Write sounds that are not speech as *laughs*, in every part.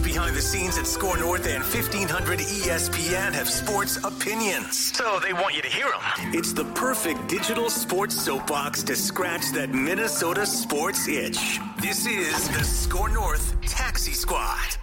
Behind the scenes at SKOR North and 1500 ESPN have sports opinions. So they want you to hear them. It's the perfect digital sports soapbox to scratch that Minnesota sports itch. This is the SKOR North Taxi Squad.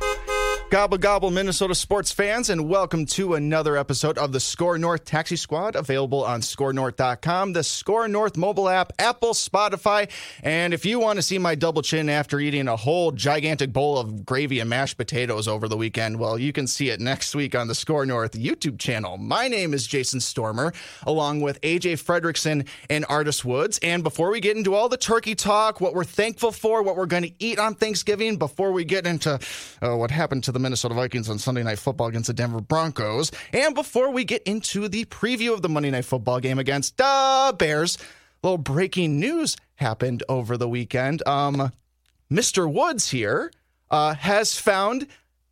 Gobble gobble, Minnesota sports fans, and welcome to another episode of the SKOR North Taxi Squad, available on SKORNorth.com, the SKOR North mobile app, Apple, Spotify, and if you want to see my double chin after eating a whole gigantic bowl of gravy and mashed potatoes over the weekend, well, you can see it next week on the SKOR North YouTube channel. My name is Jason Stormer, along with AJ Fredrickson and Artis Woods. And before we get into all the turkey talk, what we're thankful for, what we're going to eat on Thanksgiving, before we get into uh, what happened to the Minnesota Vikings on Sunday Night Football against the Denver Broncos, and before we get into the preview of the Monday Night Football game against the Bears, a little breaking news happened over the weekend. Um, Mr. Woods here uh, has found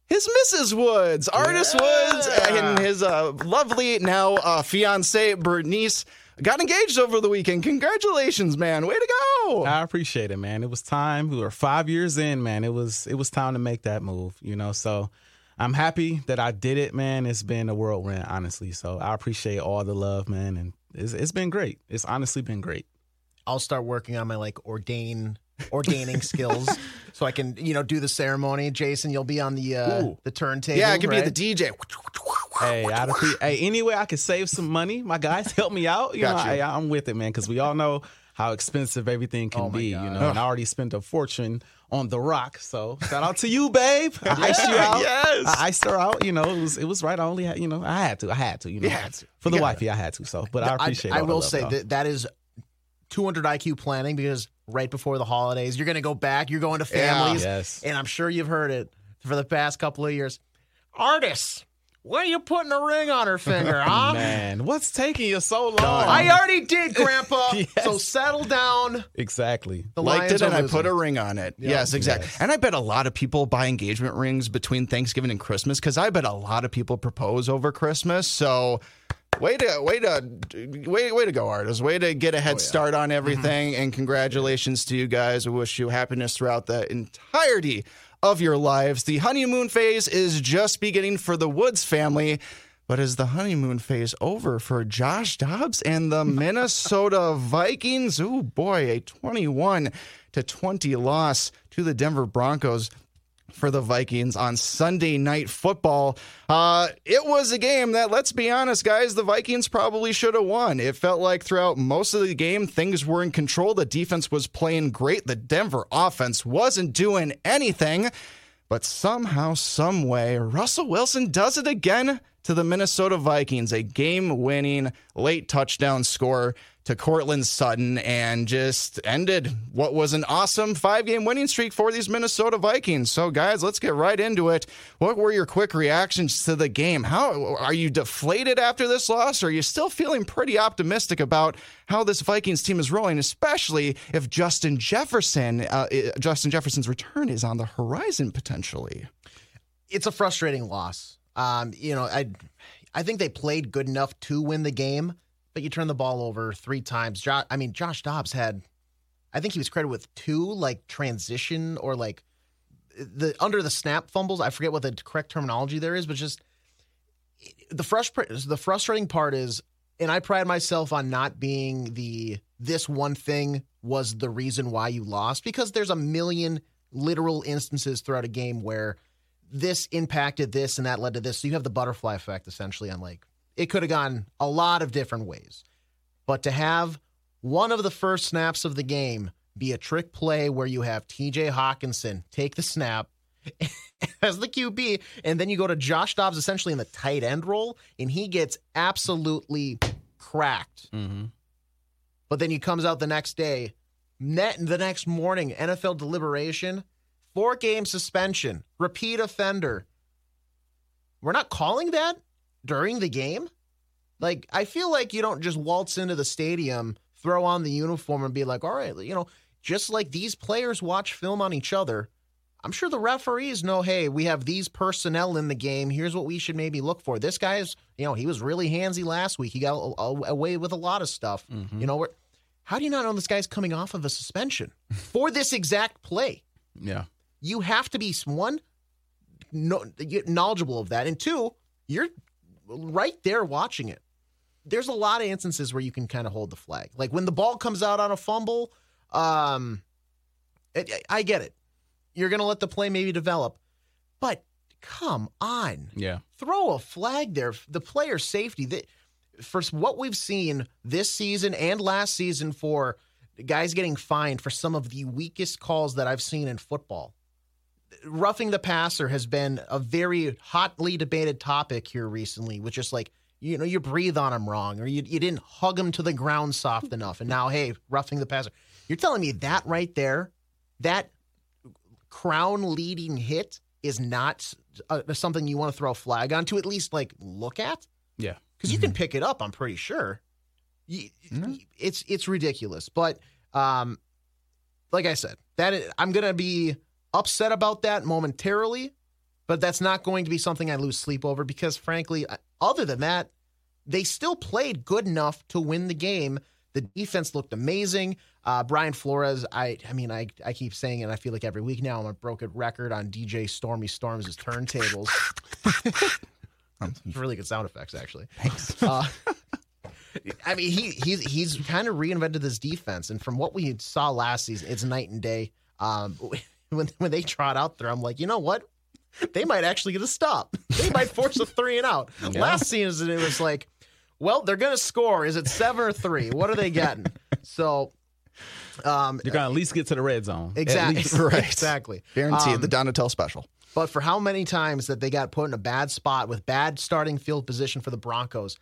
his Mrs. Woods, Artis Woods, and his uh, lovely now uh, fiance Bernice got engaged over the weekend. Congratulations, man! Way to go! I appreciate it, man. It was time. We were five years in, man. It was it was time to make that move, you know. So I'm happy that I did it, man. It's been a whirlwind, honestly. So I appreciate all the love, man, and it's, it's been great. It's honestly been great. I'll start working on my like ordain ordaining skills so I can you know do the ceremony. Jason, you'll be on the uh, Ooh. the turntable. yeah, I could right? be the DJ. Hey, I'd appre- hey, anyway, I could save some money. My guys, help me out. You Got know, you. I'm with it, man, because we all know how expensive everything can Oh be. God. You know, and I already spent a fortune on the rock. So shout out to you, babe. I *laughs* iced you out. yes. I iced her out. You know, it was it was right. I only had, you know, I had to. I had to. You know, You had to. for the gotta. wifey, I had to. So, but I appreciate. It. I, will say though. that that is 200 IQ planning because right before the holidays, you're going to go back. You're going to Yeah. families, Yes. and I'm sure you've heard it for the past couple of years. Artis, when are you putting a ring on her finger, *laughs* huh? Man, what's taking you so long? I already did, Grandpa. *laughs* Yes. So settle down. exactly. The liked it and I put a ring on it. yes, exactly. Yes. And I bet a lot of people buy engagement rings between Thanksgiving and Christmas because I bet a lot of people propose over Christmas. So. Way to way to way way to go, Artis! Way to get a head oh, start on mm-hmm. everything, and congratulations to you guys. We wish you happiness throughout the entirety of your lives. The honeymoon phase is just beginning for the Woods family, but is the honeymoon phase over for Josh Dobbs and the *laughs* Minnesota Vikings? Oh boy, a 21 to 20 loss to the Denver Broncos for the Vikings on Sunday night football. Uh, it was a game that, let's be honest, guys, the Vikings probably should have won. It felt like throughout most of the game, things were in control. The defense was playing great. The Denver offense wasn't doing anything. But somehow, some way, Russell Wilson does it again to the Minnesota Vikings, a game winning late touchdown score to Courtland Sutton, and just ended what was an awesome five game winning streak for these Minnesota Vikings. So, guys, let's get right into it. What were your quick reactions to the game? How are you deflated after this loss, or are you still feeling pretty optimistic about how this Vikings team is rolling, especially if Justin Jefferson, uh, Justin Jefferson's return is on the horizon potentially? it's a frustrating loss. Um, you know, I I think they played good enough to win the game, but you turn the ball over three times. I mean, Josh Dobbs had, I think he was credited with two like transition or like the under the snap fumbles. I forget what the correct terminology there is, but just the frustr- the frustrating part is, and I pride myself on not being the this one thing was the reason why you lost because there's a million literal instances throughout a game where this impacted this and that led to this. So you have the butterfly effect essentially on like it could have gone a lot of different ways. But to have one of the first snaps of the game be a trick play where you have TJ Hockenson take the snap *laughs* as the QB, and then you go to Josh Dobbs essentially in the tight end role, and he gets absolutely cracked. Mm-hmm. But then he comes out the next day, net the next morning, NFL deliberation, four game suspension, repeat offender. We're not calling that during the game. Like, I feel like you don't just waltz into the stadium, throw on the uniform, and be like, all right, you know, just like these players watch film on each other. I'm sure the referees know, hey, we have these personnel in the game. Here's what we should maybe look for. This guy's, you know, he was really handsy last week. He got a- a- away with a lot of stuff. Mm-hmm. You know, how do you not know this guy's coming off of a suspension for this exact play? *laughs* Yeah. You have to be one. no, knowledgeable of that, and two, you're right there watching it. There's a lot of instances where you can kind of hold the flag, like when the ball comes out on a fumble. Um, it, I get it. You're going to let the play maybe develop, but come on, Yeah. throw a flag there. The player safety that for what we've seen this season and last season for guys getting fined for some of the weakest calls that I've seen in football. Roughing the passer has been a very hotly debated topic here recently, with just like you know you breathe on him wrong or you, you didn't hug him to the ground soft enough, and now hey, roughing the passer. You're telling me that right there, that crown leading hit is not uh, something you want to throw a flag on to at least like look at Yeah. because you can pick it up. I'm pretty sure. You- It's it's ridiculous, but um, like I said, that is, I'm gonna be upset about that momentarily, but that's not going to be something I lose sleep over because, frankly, other than that, they still played good enough to win the game. The defense looked amazing. Uh, Brian Flores, I I mean, I, I keep saying it. I feel like every week now I'm a broken record on DJ Stormy Storms' turntables. *laughs* really good sound effects, actually. Thanks. *laughs* Uh, I mean, he he's he's kind of reinvented this defense, and from what we saw last season, it's night and day. Um, *laughs* when when they trot out there, I'm like, you know what? They might actually get a stop. They might force a three and out. *laughs* Last season, it was like, well, they're going to score. Is it seven or three? What are they getting? So, um, You're gonna at least get to the red zone. At exactly, least. *laughs* Right. exactly. Guaranteed Um, the Donatell special. But for how many times that they got put in a bad spot with bad starting field position for the Broncos,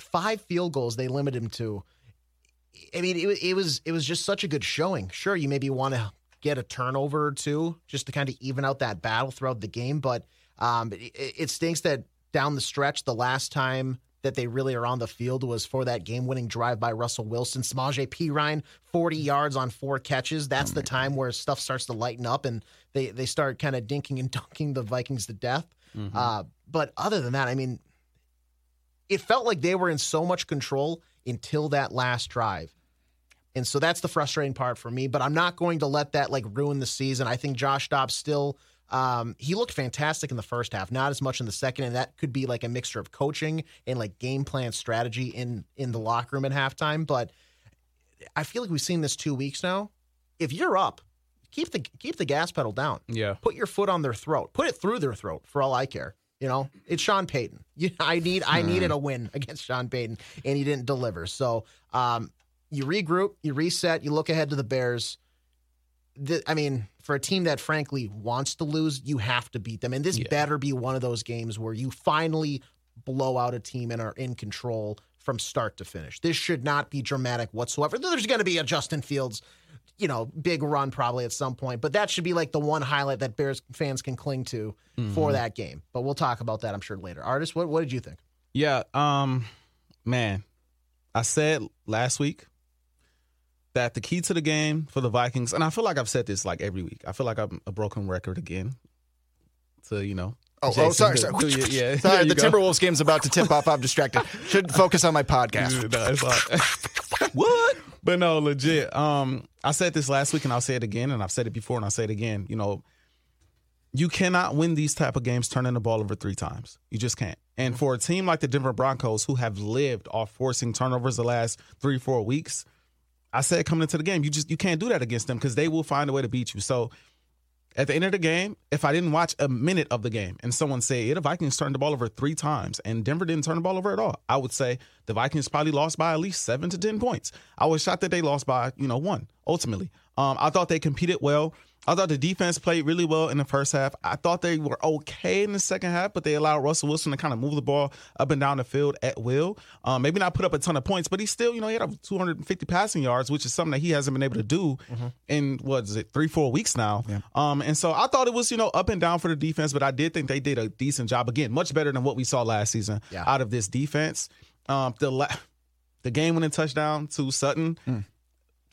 five field goals they limited him to. I mean, it, it was it was just such a good showing. Sure, you maybe want to get a turnover or two just to kind of even out that battle throughout the game, but um, it, it stinks that down the stretch, the last time that they really are on the field was for that game-winning drive by Russell Wilson. Samaje Perine, 40 yards on four catches. That's the time where stuff starts to lighten up and they they start kind of dinking and *laughs* dunking the Vikings to death. Uh, but other than that, I mean, it felt like they were in so much control until that last drive. And so that's the frustrating part for me, but I'm not going to let that like ruin the season. I think Josh Dobbs still um, he looked fantastic in the first half, not as much in the second, and that could be like a mixture of coaching and like game plan strategy in in the locker room at halftime. But I feel like we've seen this two weeks now. If you're up, keep the keep the gas pedal down. Yeah. Put your foot on their throat. Put it through their throat for all I care. You know, it's Sean Payton. *laughs* You, I need I needed a win against Sean Payton, and he didn't deliver. So um, you regroup, you reset, you look ahead to the Bears. The, I mean, for a team that frankly wants to lose, you have to beat them, and this Yeah. better be one of those games where you finally blow out a team and are in control from start to finish. This should not be dramatic whatsoever. There's going to be a Justin Fields you know, big run probably at some point. But that should be like the one highlight that Bears fans can cling to for that game. But we'll talk about that, I'm sure, later. Artis, what, what did you think? Yeah, um, man, I said last week that the key to the game for the Vikings, and I feel like I've said this like every week. I feel like I'm a broken record again. So you know. Oh, oh, Jason, sorry, to- sorry. to- yeah, *laughs* sorry, the go. Timberwolves game's about to tip off. I'm distracted. Should focus on my podcast. *laughs* No, *laughs* what? But no, legit. Um, I said this last week, and I'll say it again, and I've said it before, and I'll say it again. You know, you cannot win these type of games turning the ball over three times. You just can't. And for a team like the Denver Broncos, who have lived off forcing turnovers the last three, four weeks, I said coming into the game, you just you can't do that against them because they will find a way to beat you. So at the end of the game, if I didn't watch a minute of the game and someone say, the Vikings turned the ball over three times and Denver didn't turn the ball over at all, I would say the Vikings probably lost by at least seven to 10 points. I was shocked that they lost by, you know, one ultimately. Um, I thought they competed well. I thought the defense played really well in the first half. I thought they were okay in the second half, but they allowed Russell Wilson to kind of move the ball up and down the field at will. Um, maybe not put up a ton of points, but he still, you know, he had over 250 passing yards, which is something that he hasn't been able to do in what is it, three, four weeks now. Um, and so I thought it was, you know, up and down for the defense, but I did think they did a decent job again, much better than what we saw last season Yeah. out of this defense. Um, the la- the game winning touchdown to Sutton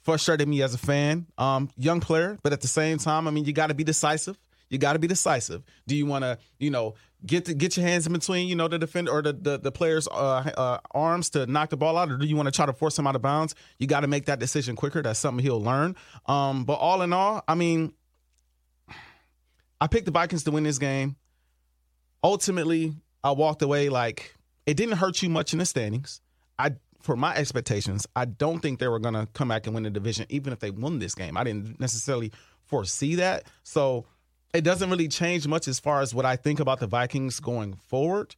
frustrated me as a fan. Um, young player, but at the same time, I mean, you got to be decisive. You got to be decisive. Do you want to, you know, get get your hands in between, you know, the defender or the the, the player's uh, uh, arms to knock the ball out, or do you want to try to force him out of bounds? You got to make that decision quicker. That's something he'll learn. Um, but all in all, I mean, I picked the Vikings to win this game. ultimately, I walked away like it didn't hurt you much in the standings. I for my expectations, I don't think they were going to come back and win the division, even if they won this game. I didn't necessarily foresee that. So it doesn't really change much as far as what I think about the Vikings going forward.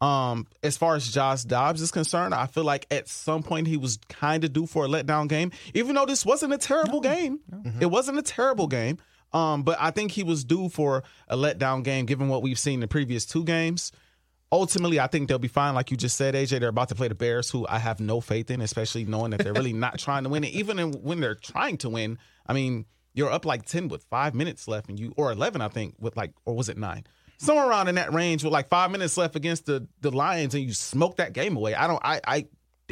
Um, as far as Josh Dobbs is concerned, I feel like at some point he was kind of due for a letdown game, even though this wasn't a terrible no, game. No. Mm-hmm. It wasn't a terrible game. Um, but I think he was due for a letdown game given what we've seen the previous two games. Ultimately, I think they'll be fine. Like you just said, AJ, they're about to play the Bears, who I have no faith in, especially knowing that they're really not *laughs* trying to win it. Even in, when they're trying to win, I mean, you're up like 10 with five minutes left, and you, or 11, I think, with like, or was it nine? somewhere around in that range with like five minutes left against the the Lions, and you smoke that game away. I don't. I I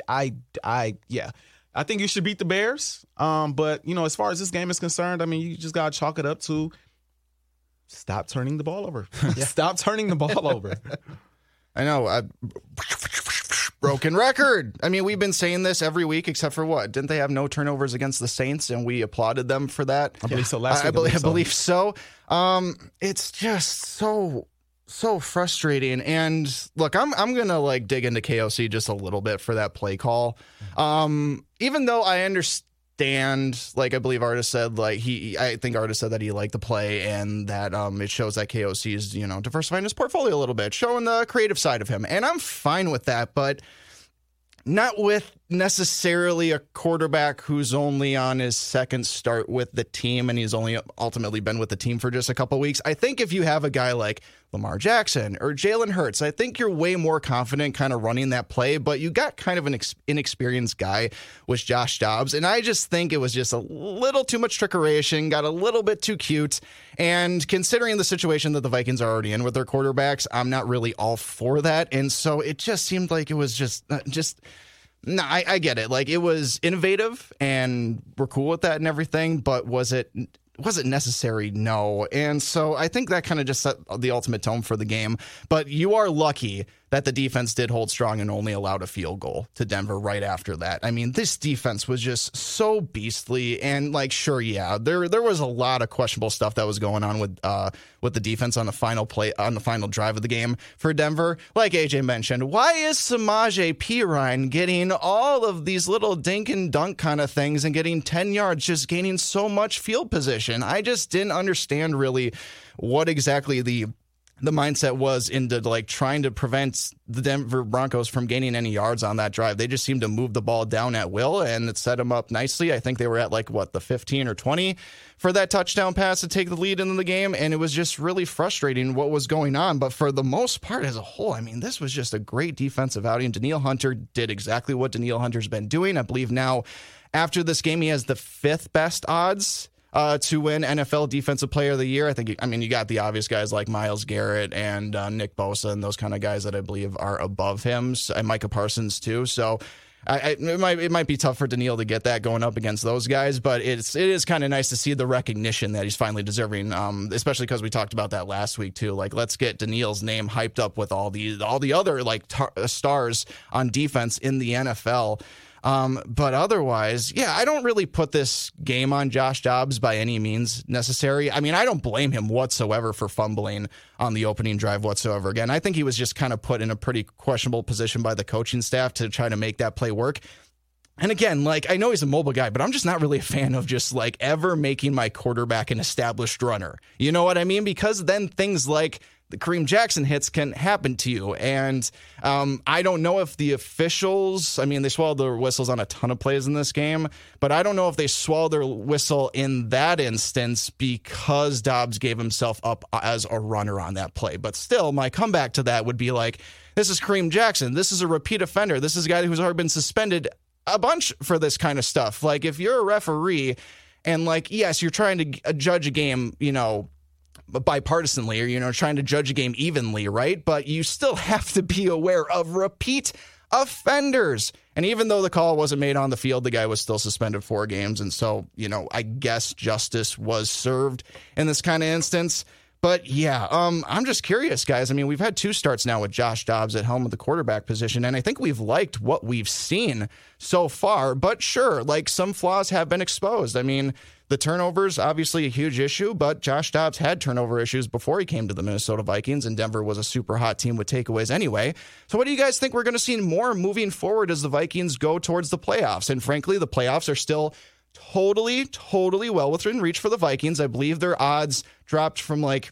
I I yeah. I think you should beat the Bears. Um, but you know, as far as this game is concerned, I mean, you just gotta chalk it up to stop turning the ball over. *laughs* *laughs* stop turning the ball over. I know. I, broken record. I mean, we've been saying this every week, except for what? Didn't they have no turnovers against the Saints, and we applauded them for that? I believe so. Last I, I, believe, I believe so. Um, it's just so so frustrating. And look, I'm I'm gonna like dig into KOC just a little bit for that play call. Um, even though I understand like I believe Artis said, like he I think Artis said that he liked the play and that um it shows that KOC is, you know, diversifying his portfolio a little bit, showing the creative side of him. And I'm fine with that, but not with necessarily a quarterback who's only on his second start with the team and he's only ultimately been with the team for just a couple weeks. I think if you have a guy like Lamar Jackson or Jalen Hurts, I think you're way more confident kind of running that play, but you got kind of an ex- inexperienced guy with Josh Dobbs. And I just think it was just a little too much trickeration, got a little bit too cute. And considering the situation that the Vikings are already in with their quarterbacks, I'm not really all for that. And so it just seemed like it was just, uh, just, no, I, I get it. Like it was innovative, and we're cool with that and everything. But was it was it necessary? No. And so I think that kind of just set the ultimate tone for the game. But you are lucky that the defense did hold strong and only allowed a field goal to Denver right after that. I mean, this defense was just so beastly and like sure, yeah, there there was a lot of questionable stuff that was going on with uh with the defense on the final play on the final drive of the game for Denver. Like AJ mentioned, why is Samaje Perine getting all of these little dink and dunk kind of things and getting 10 yards just gaining so much field position? I just didn't understand really what exactly the the mindset was into like trying to prevent the Denver Broncos from gaining any yards on that drive. They just seemed to move the ball down at will and it set them up nicely. I think they were at like what the 15 or 20 for that touchdown pass to take the lead in the game and it was just really frustrating what was going on, but for the most part as a whole, I mean, this was just a great defensive outing. Danielle Hunter did exactly what Danielle Hunter's been doing. I believe now after this game he has the fifth best odds uh, to win NFL Defensive Player of the Year. I think, I mean, you got the obvious guys like Myles Garrett and uh, Nick Bosa and those kind of guys that I believe are above him, and Micah Parsons too. So. I, it might it might be tough for Danielle to get that going up against those guys, but it's it is kind of nice to see the recognition that he's finally deserving. Um, especially because we talked about that last week too. Like, let's get Danielle's name hyped up with all the all the other like tar- stars on defense in the NFL. Um, but otherwise, yeah, I don't really put this game on Josh Dobbs by any means necessary. I mean, I don't blame him whatsoever for fumbling on the opening drive whatsoever. Again, I think he was just kind of put in a pretty questionable position by the coaching staff to try to make that play work. And again, like I know he's a mobile guy, but I'm just not really a fan of just like ever making my quarterback an established runner. You know what I mean? Because then things like the Kareem Jackson hits can happen to you. And um, I don't know if the officials, I mean, they swallowed their whistles on a ton of plays in this game, but I don't know if they swallowed their whistle in that instance because Dobbs gave himself up as a runner on that play. But still, my comeback to that would be like, this is Kareem Jackson. This is a repeat offender. This is a guy who's already been suspended a bunch for this kind of stuff. Like, if you're a referee, and like, yes, you're trying to judge a game, you know, bipartisanly or you know trying to judge a game evenly, right? But you still *laughs* have to be aware of repeat offenders. And even though the call wasn't made on the field, the guy was still suspended four games. And so, you know, I guess justice was served in this kind of instance. But yeah, um, I'm just curious, guys. I mean, we've had two starts now with Josh Dobbs at helm of the quarterback position, and I think we've liked what we've seen so far. But sure, like some flaws have been exposed. I mean, the turnovers obviously a huge issue, but Josh Dobbs had turnover issues before he came to the Minnesota Vikings, and Denver was a super hot team with takeaways anyway. So, what do you guys think we're going to see more moving forward as the Vikings go towards the playoffs? And frankly, the playoffs are still totally, totally well within reach for the Vikings. I believe their odds dropped from like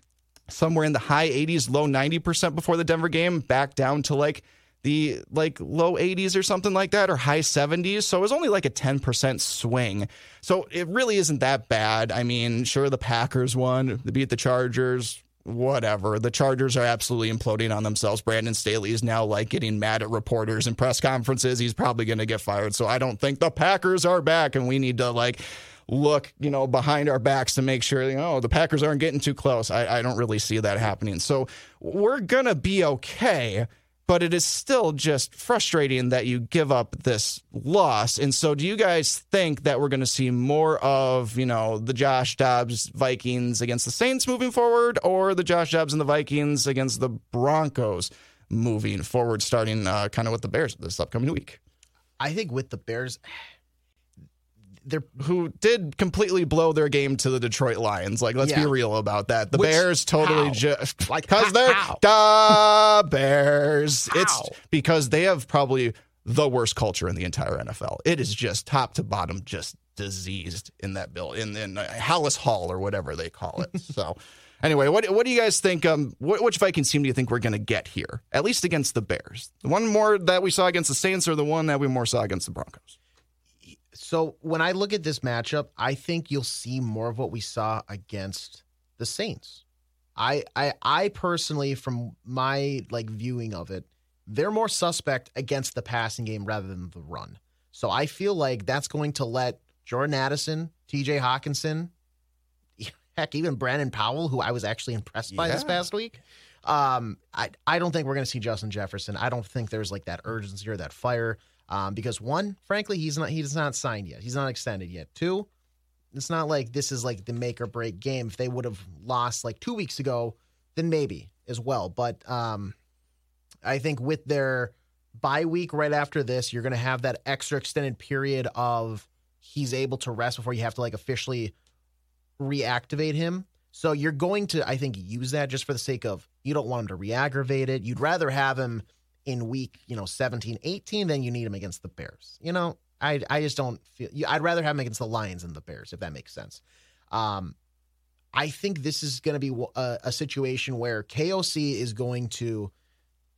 somewhere in the high 80s, low 90% before the Denver game back down to like the like low 80s or something like that or high 70s. So it was only like a 10% swing. So it really isn't that bad. I mean, sure the Packers won, they beat the Chargers, whatever. The Chargers are absolutely imploding on themselves. Brandon Staley is now like getting mad at reporters and press conferences. He's probably going to get fired. So I don't think the Packers are back and we need to like look, you know, behind our backs to make sure, you know, the Packers aren't getting too close. I, I don't really see that happening. So we're going to be okay but it is still just frustrating that you give up this loss. And so, do you guys think that we're going to see more of, you know, the Josh Dobbs Vikings against the Saints moving forward, or the Josh Dobbs and the Vikings against the Broncos moving forward, starting uh, kind of with the Bears this upcoming week? I think with the Bears, who did completely blow their game to the Detroit Lions. Like, let's yeah. be real about that. The Which, Bears totally just *laughs* like because they're the Bears. How? It's because they have probably the worst culture in the entire NFL. It is just top to bottom, just diseased in that bill in in uh, Halas Hall or whatever they call it. *laughs* so. Anyway, what what do you guys think? Um, which Vikings team do you think we're going to get here? At least against the Bears, the one more that we saw against the Saints, or the one that we more saw against the Broncos? So when I look at this matchup, I think you'll see more of what we saw against the Saints. I I I personally, from my like viewing of it, they're more suspect against the passing game rather than the run. So I feel like that's going to let Jordan Addison, TJ Hockenson, *laughs* heck, even Brandon Powell, who I was actually impressed by yeah. this past week. Um, I I don't think we're going to see Justin Jefferson. I don't think there's like that urgency or that fire. Um, because one, frankly, he's not he's not signed yet. He's not extended yet. Two, it's not like this is like the make or break game. If they would have lost like two weeks ago, then maybe as well. But um, I think with their bye week right after this, you're going to have that extra extended period of he's able to rest before you have to like officially reactivate him. So you're going to, I think, use that just for the sake of you don't want him to re-aggravate it. You'd rather have him in week, you know, 17, 18, then you need him against the Bears. You know, I I just don't feel I'd rather have him against the Lions than the Bears if that makes sense. Um I think this is going to be a, a, situation where KOC is going to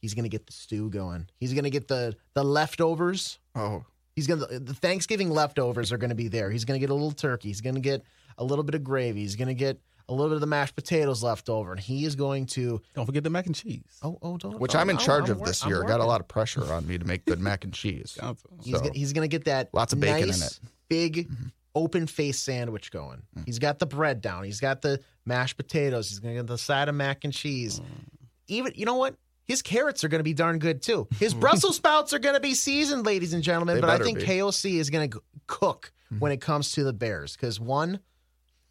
he's going to get the stew going. He's going to get the the leftovers. Oh. He's going to the Thanksgiving leftovers are going to be there. He's going to get a little turkey. He's going to get a little bit of gravy. He's going to get a little bit of the mashed potatoes left over, and he is going to. Don't forget the mac and cheese. Oh, oh, don't. Which I'm in charge I'm, of this I'm year. Got a lot of pressure on me to make good mac and cheese. *laughs* so, he's, gonna, he's gonna get that lots of bacon nice, in it. Big. Mm-hmm. Open face sandwich going. Mm. He's got the bread down. He's got the mashed potatoes. He's gonna get the side of mac and cheese. Mm. Even you know what? His carrots are going to be darn good too. His *laughs* Brussels sprouts are going to be seasoned, ladies and gentlemen. They but I think be. KOC is going to cook mm-hmm. when it comes to the Bears because one,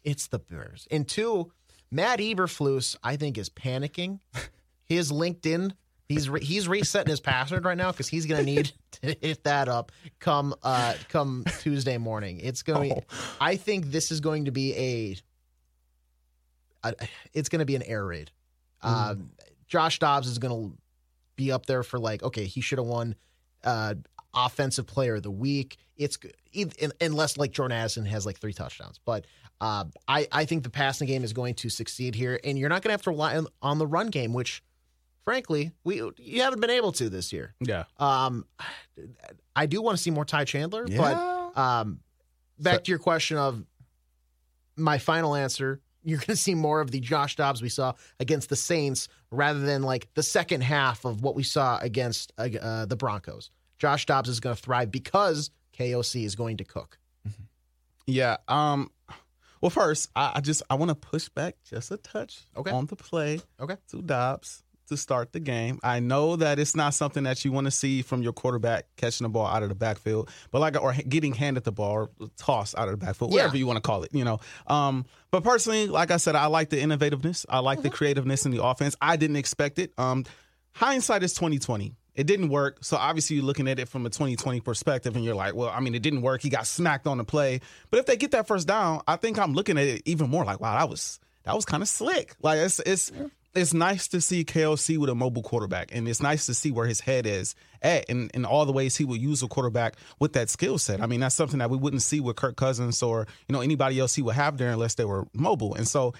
it's the Bears, and two, Matt Eberflus, I think, is panicking. *laughs* His LinkedIn, he's re- he's resetting his password right now because he's going to need *laughs* to hit that up come uh come Tuesday morning. It's going. Oh. I think this is going to be a. a it's going to be an air raid. Mm. Um, Josh Dobbs is going to be up there for like okay, he should have won. Uh, offensive player of the week. It's good, unless like Jordan Addison has like three touchdowns, but uh, I, I think the passing game is going to succeed here, and you're not going to have to rely on, on, the run game, which, frankly, we you haven't been able to this year. Yeah. Um, I do want to see more Ty Chandler, yeah. but um, back so, to your question of my final answer. You're going to see more of the Josh Dobbs we saw against the Saints rather than like the second half of what we saw against uh, uh the Broncos. Josh Dobbs is going to thrive because KOC is going to cook. Yeah. Um, well, first, I, I just I want to push back just a touch okay. on the play. Okay. To Dobbs. to start the game. I know that it's not something that you want to see from your quarterback catching the ball out of the backfield, but like or getting handed the ball or tossed out of the backfield, Yeah. whatever you want to call it, you know. Um, but personally, like I said, I like the innovativeness. I like the creativeness in the offense. I didn't expect it. Um, hindsight is twenty twenty. It didn't work. So obviously you're looking at it from a 2020 perspective and you're like, well, I mean, it didn't work. He got smacked on the play. But if they get that first down, I think I'm looking at it even more like, wow, that was that was kind of slick. Like it's it's it's nice to see KOC with a mobile quarterback, and it's nice to see where his head is at, and in all the ways he will use a quarterback with that skill set. I mean, that's something that we wouldn't see with Kirk Cousins or you know anybody else he would have there unless they were mobile. And so,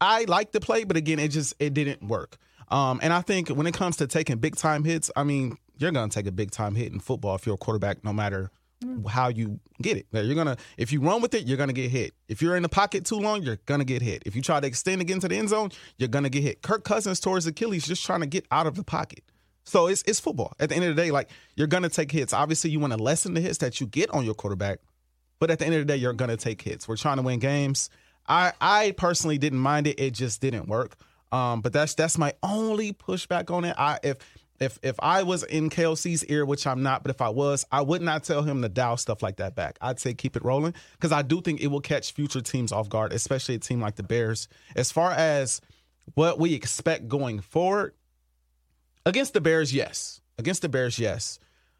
I like the play, but again, it just it didn't work. Um, and I think when it comes to taking big time hits, I mean, you're gonna take a big time hit in football if you're a quarterback, no matter how you get it. You're gonna if you run with it, you're gonna get hit. If you're in the pocket too long, you're gonna get hit. If you try to extend again to the end zone, you're gonna get hit. Kirk Cousins towards Achilles just trying to get out of the pocket. So it's it's football. At the end of the day, like you're gonna take hits. Obviously, you want to lessen the hits that you get on your quarterback, but at the end of the day, you're gonna take hits. We're trying to win games. I I personally didn't mind it. It just didn't work. Um, but that's that's my only pushback on it. I if if if I was in KOC's ear, which I'm not, but if I was, I would not tell him to dial stuff like that back. I'd say keep it rolling because I do think it will catch future teams off guard, especially a team like the Bears. As far as what we expect going forward, against the Bears, yes. Against the Bears, yes.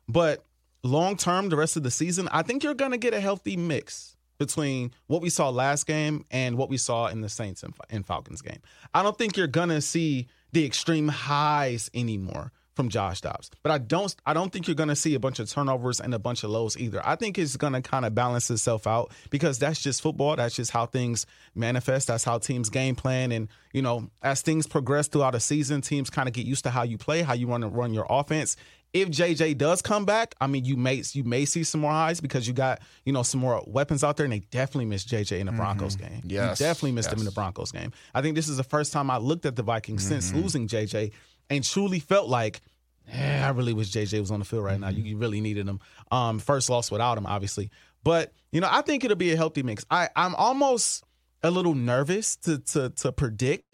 But long term, the rest of the season, I think you're going to get a healthy mix between what we saw last game and what we saw in the Saints and, and Falcons game. I don't think you're to see the extreme highs anymore from Josh Dobbs. But I don't I don't think you're going to see a bunch of turnovers and a bunch of lows either. I think it's going to kind of balance itself out because that's just football. That's just how things manifest. That's how teams game plan and, you know, as things progress throughout a season, teams kind of get used to how you play, how you want to run your offense. If JJ does come back, I mean, you may you may see some more highs because you got you know some more weapons out there, and they definitely missed JJ in the Broncos game. Yes. you definitely missed him in the Broncos game. I think this is the first time I looked at the Vikings since losing JJ and truly felt like, eh, I really wish JJ was on the field right now. You, you really needed him. Um, first loss without him, obviously, but you know I think it'll be a healthy mix. I I'm almost a little nervous to to to predict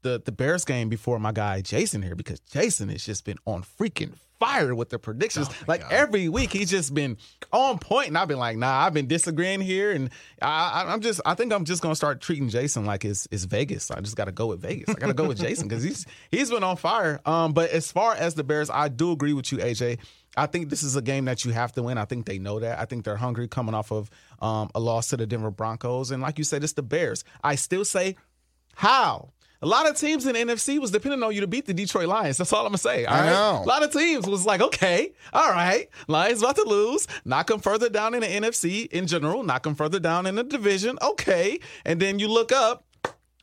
the the Bears game before my guy Jason here because Jason has just been on freaking fire with the predictions. like every week he's just been on point, and I've been like, nah, I've been disagreeing here, and I, I'm just I think I'm just gonna start treating Jason like it's it's Vegas. I just got to go with Vegas. I got to go with Jason because he's he's been on fire. Um, but as far as the Bears, I do agree with you, AJ. I think this is a game that you have to win. I think they know that. I think they're hungry coming off of um, a loss to the Denver Broncos, and like you said, it's the Bears. I still say how? A lot of teams in the NFC was depending on you to beat the Detroit Lions. That's all I'm gonna say. all I right? know. A lot of teams was like, okay, all right, Lions about to lose. Knock them further down in the NFC in general. Knock them further down in the division. Okay, and then you look up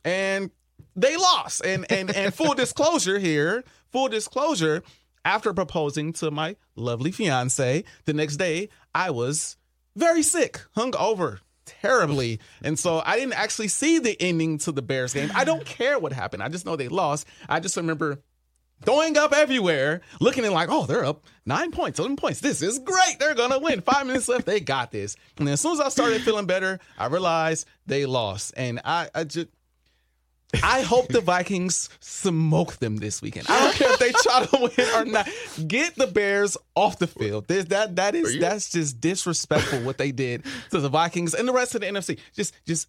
and they lost. And and and full *laughs* disclosure here, full disclosure. After proposing to my lovely fiance, the next day I was very sick, hung over terribly. And so I didn't actually see the ending to the Bears game. I don't care what happened. I just know they lost. I just remember throwing up everywhere, looking at like, oh, they're up nine points, 11 points. This is great. They're going to win. Five minutes left. They got this. And as soon as I started feeling better, I realized they lost. And I, I just. I hope the Vikings smoke them this weekend. I don't care if they *laughs* try to win or not. Get the Bears off the field. There's that that is that's just disrespectful what they did to the Vikings and the rest of the NFC. Just just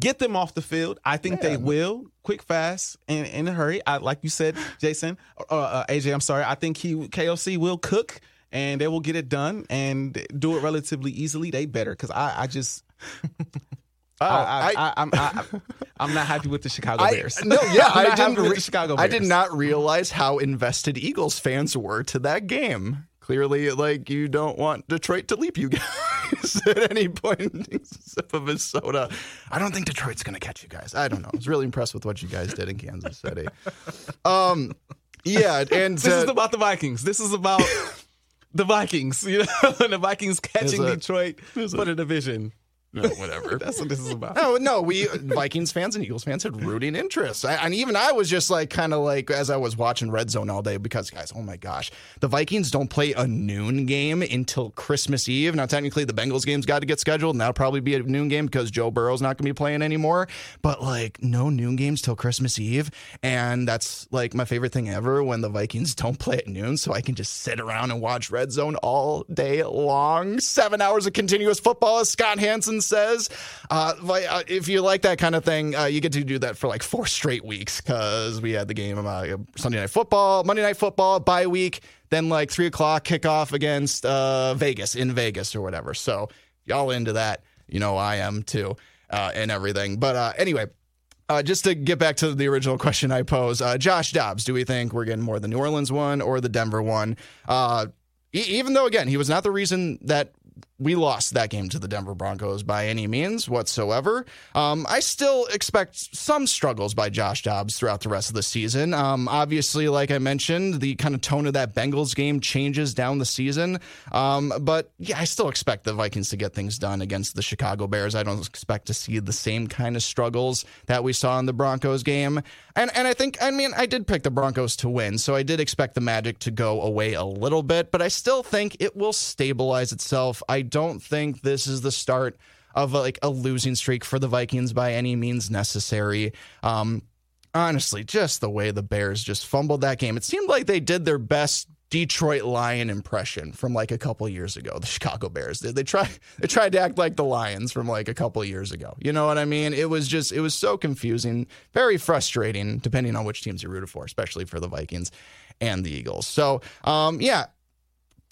get them off the field. I think they will, quick, fast, and in a hurry. I like you said, Jason, uh, uh, AJ. I'm sorry. I think he KOC will cook. And they will get it done and do it relatively easily. They better because I, I just I, I, I, I'm I, I'm not happy with the Chicago I, Bears. no, yeah, *laughs* happy didn't. with re- the Chicago I did not realize how invested Eagles fans were to that game. Clearly, like you don't want Detroit to leap you guys *laughs* at any point of a soda. I don't think Detroit's going to catch you guys. I don't know. I was really impressed with what you guys did in Kansas City. Um, yeah, *laughs* and This is uh, about the Vikings. This is about the Vikings. You know, the Vikings catching Is it? Detroit Is for the division. No, whatever. *laughs* That's what this is about. No, no, we Vikings fans and Eagles fans had rooting interests. I, and even I was just like, kind of like, as I was watching Red Zone all day, because guys, oh my gosh, the Vikings don't play a noon game until Christmas Eve. Now, technically, the Bengals game's got to get scheduled, and that'll probably be a noon game because Joe Burrow's not going to be playing anymore. But like, no noon games till Christmas Eve. And that's like my favorite thing ever when the Vikings don't play at noon, so I can just sit around and watch Red Zone all day long. Seven hours of continuous football, as Scott Hanson says. Uh, uh, if you like that kind of thing, uh, you get to do that for like four straight weeks because we had the game uh, Sunday night football, Monday night football, bye week, then like three o'clock kickoff against uh, Vegas in Vegas or whatever. So y'all into that, you know I am too, uh, and everything. But anyway. Uh, just to get back to the original question I posed, uh, Josh Dobbs, do we think we're getting more the New Orleans one or the Denver one? Uh, e- even though, again, he was not the reason that we lost that game to the Denver Broncos by any means whatsoever. Um, I still expect some struggles by Josh Dobbs throughout the rest of the season. Um, obviously, like I mentioned, the kind of tone of that Bengals game changes down the season. Um, but yeah, I still expect the Vikings to get things done against the Chicago Bears. I don't expect to see the same kind of struggles that we saw in the Broncos game. And and I think I mean I did pick the Broncos to win, so I did expect the Magic to go away a little bit, but I still think it will stabilize itself. I don't think this is the start of like a losing streak for the Vikings by any means necessary. Um, honestly, just the way the Bears just fumbled that game, it seemed like they did their best Detroit Lion impression from like a couple years ago. *laughs* The Chicago Bears did. They tried they tried to act like the Lions from like a couple years ago. You know what I mean? It was just it was so confusing, very frustrating, depending on which teams you rooted for, especially for the Vikings and the Eagles. So um, yeah,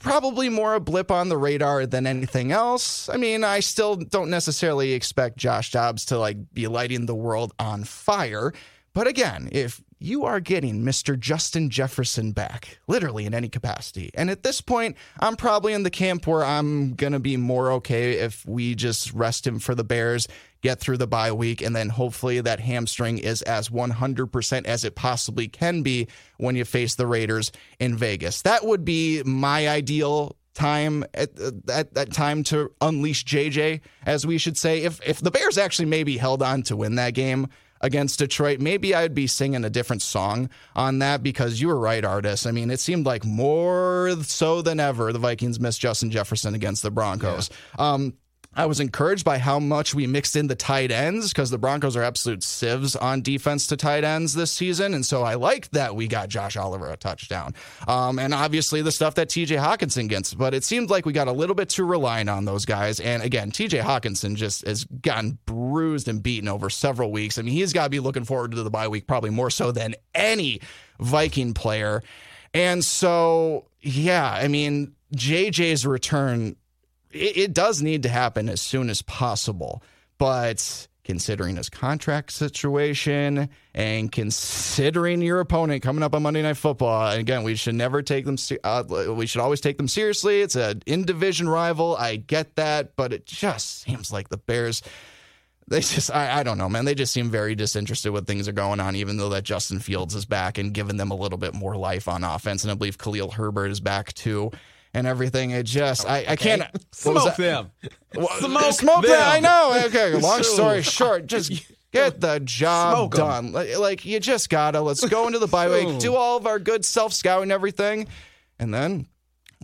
probably more a blip on the radar than anything else. I mean, I still don't necessarily expect Josh Dobbs to like be lighting the world on fire. But again, if you are getting Mr. Justin Jefferson back, literally in any capacity. And at this point, I'm probably in the camp where I'm going to be more okay if we just rest him for the Bears, get through the bye week, and then hopefully that hamstring is as 100% as it possibly can be when you face the Raiders in Vegas. That would be my ideal time at, at that time to unleash JJ, as we should say. If if the Bears actually maybe held on to win that game, against Detroit, maybe I'd be singing a different song on that because you were right, Artis. I mean, it seemed like more so than ever the Vikings missed Justin Jefferson against the Broncos. Yeah. Um, I was encouraged by how much we mixed in the tight ends because the Broncos are absolute sieves on defense to tight ends this season. And so I liked that we got Josh Oliver a touchdown. Um, and obviously the stuff that TJ Hockenson gets. But it seemed like we got a little bit too reliant on those guys. And again, TJ Hockenson just has gotten bruised and beaten over several weeks. I mean, he's got to be looking forward to the bye week probably more so than any Viking player. And so, yeah, I mean, JJ's return it, it does need to happen as soon as possible. But considering his contract situation and considering your opponent coming up on Monday Night Football. And again, we should never take them. Uh, we should always take them seriously. It's an in division rival. I get that, but it just seems like the Bears. They just, I, I don't know, man. They just seem very disinterested when things are going on, even though that Justin Fields is back and giving them a little bit more life on offense. And I believe Khalil Herbert is back too and everything. It just, I, I can't smoke them. smoke, smoke them. them. I know. Okay. Long story short, just *laughs* get the job done. Like, like, you just gotta. Let's go into the byway, do all of our good self scouting, everything, and then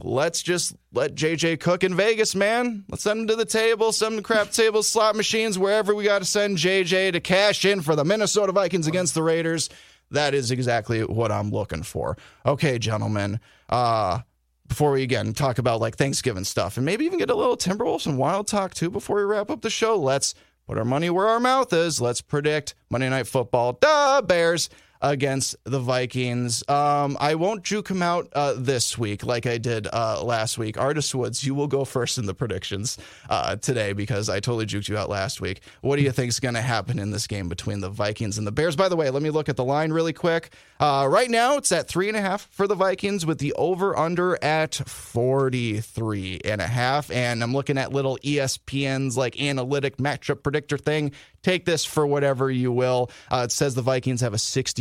let's just let JJ cook in Vegas, man. Let's send him to the table, send him to crap tables, slot machines, wherever we got to send JJ to cash in for the Minnesota Vikings against the Raiders. That is exactly what I'm looking for. Okay, gentlemen. Uh, before we again talk about like Thanksgiving stuff and maybe even get a little Timberwolves and Wild talk too before we wrap up the show. Let's put our money where our mouth is. Let's predict Monday Night Football. Duh, Bears against the Vikings. Um, I won't juke him out uh, this week like I did uh, last week. Artis Woods, you will go first in the predictions uh, today because I totally juked you out last week. What do you think is going to happen in this game between the Vikings and the Bears? By the way, let me look at the line really quick. Uh, right now, it's at three and a half for the Vikings with the over under at 43 and a half. And I'm looking at little ESPN's like analytic matchup predictor thing. Take this for whatever you will. Uh, it says the Vikings have a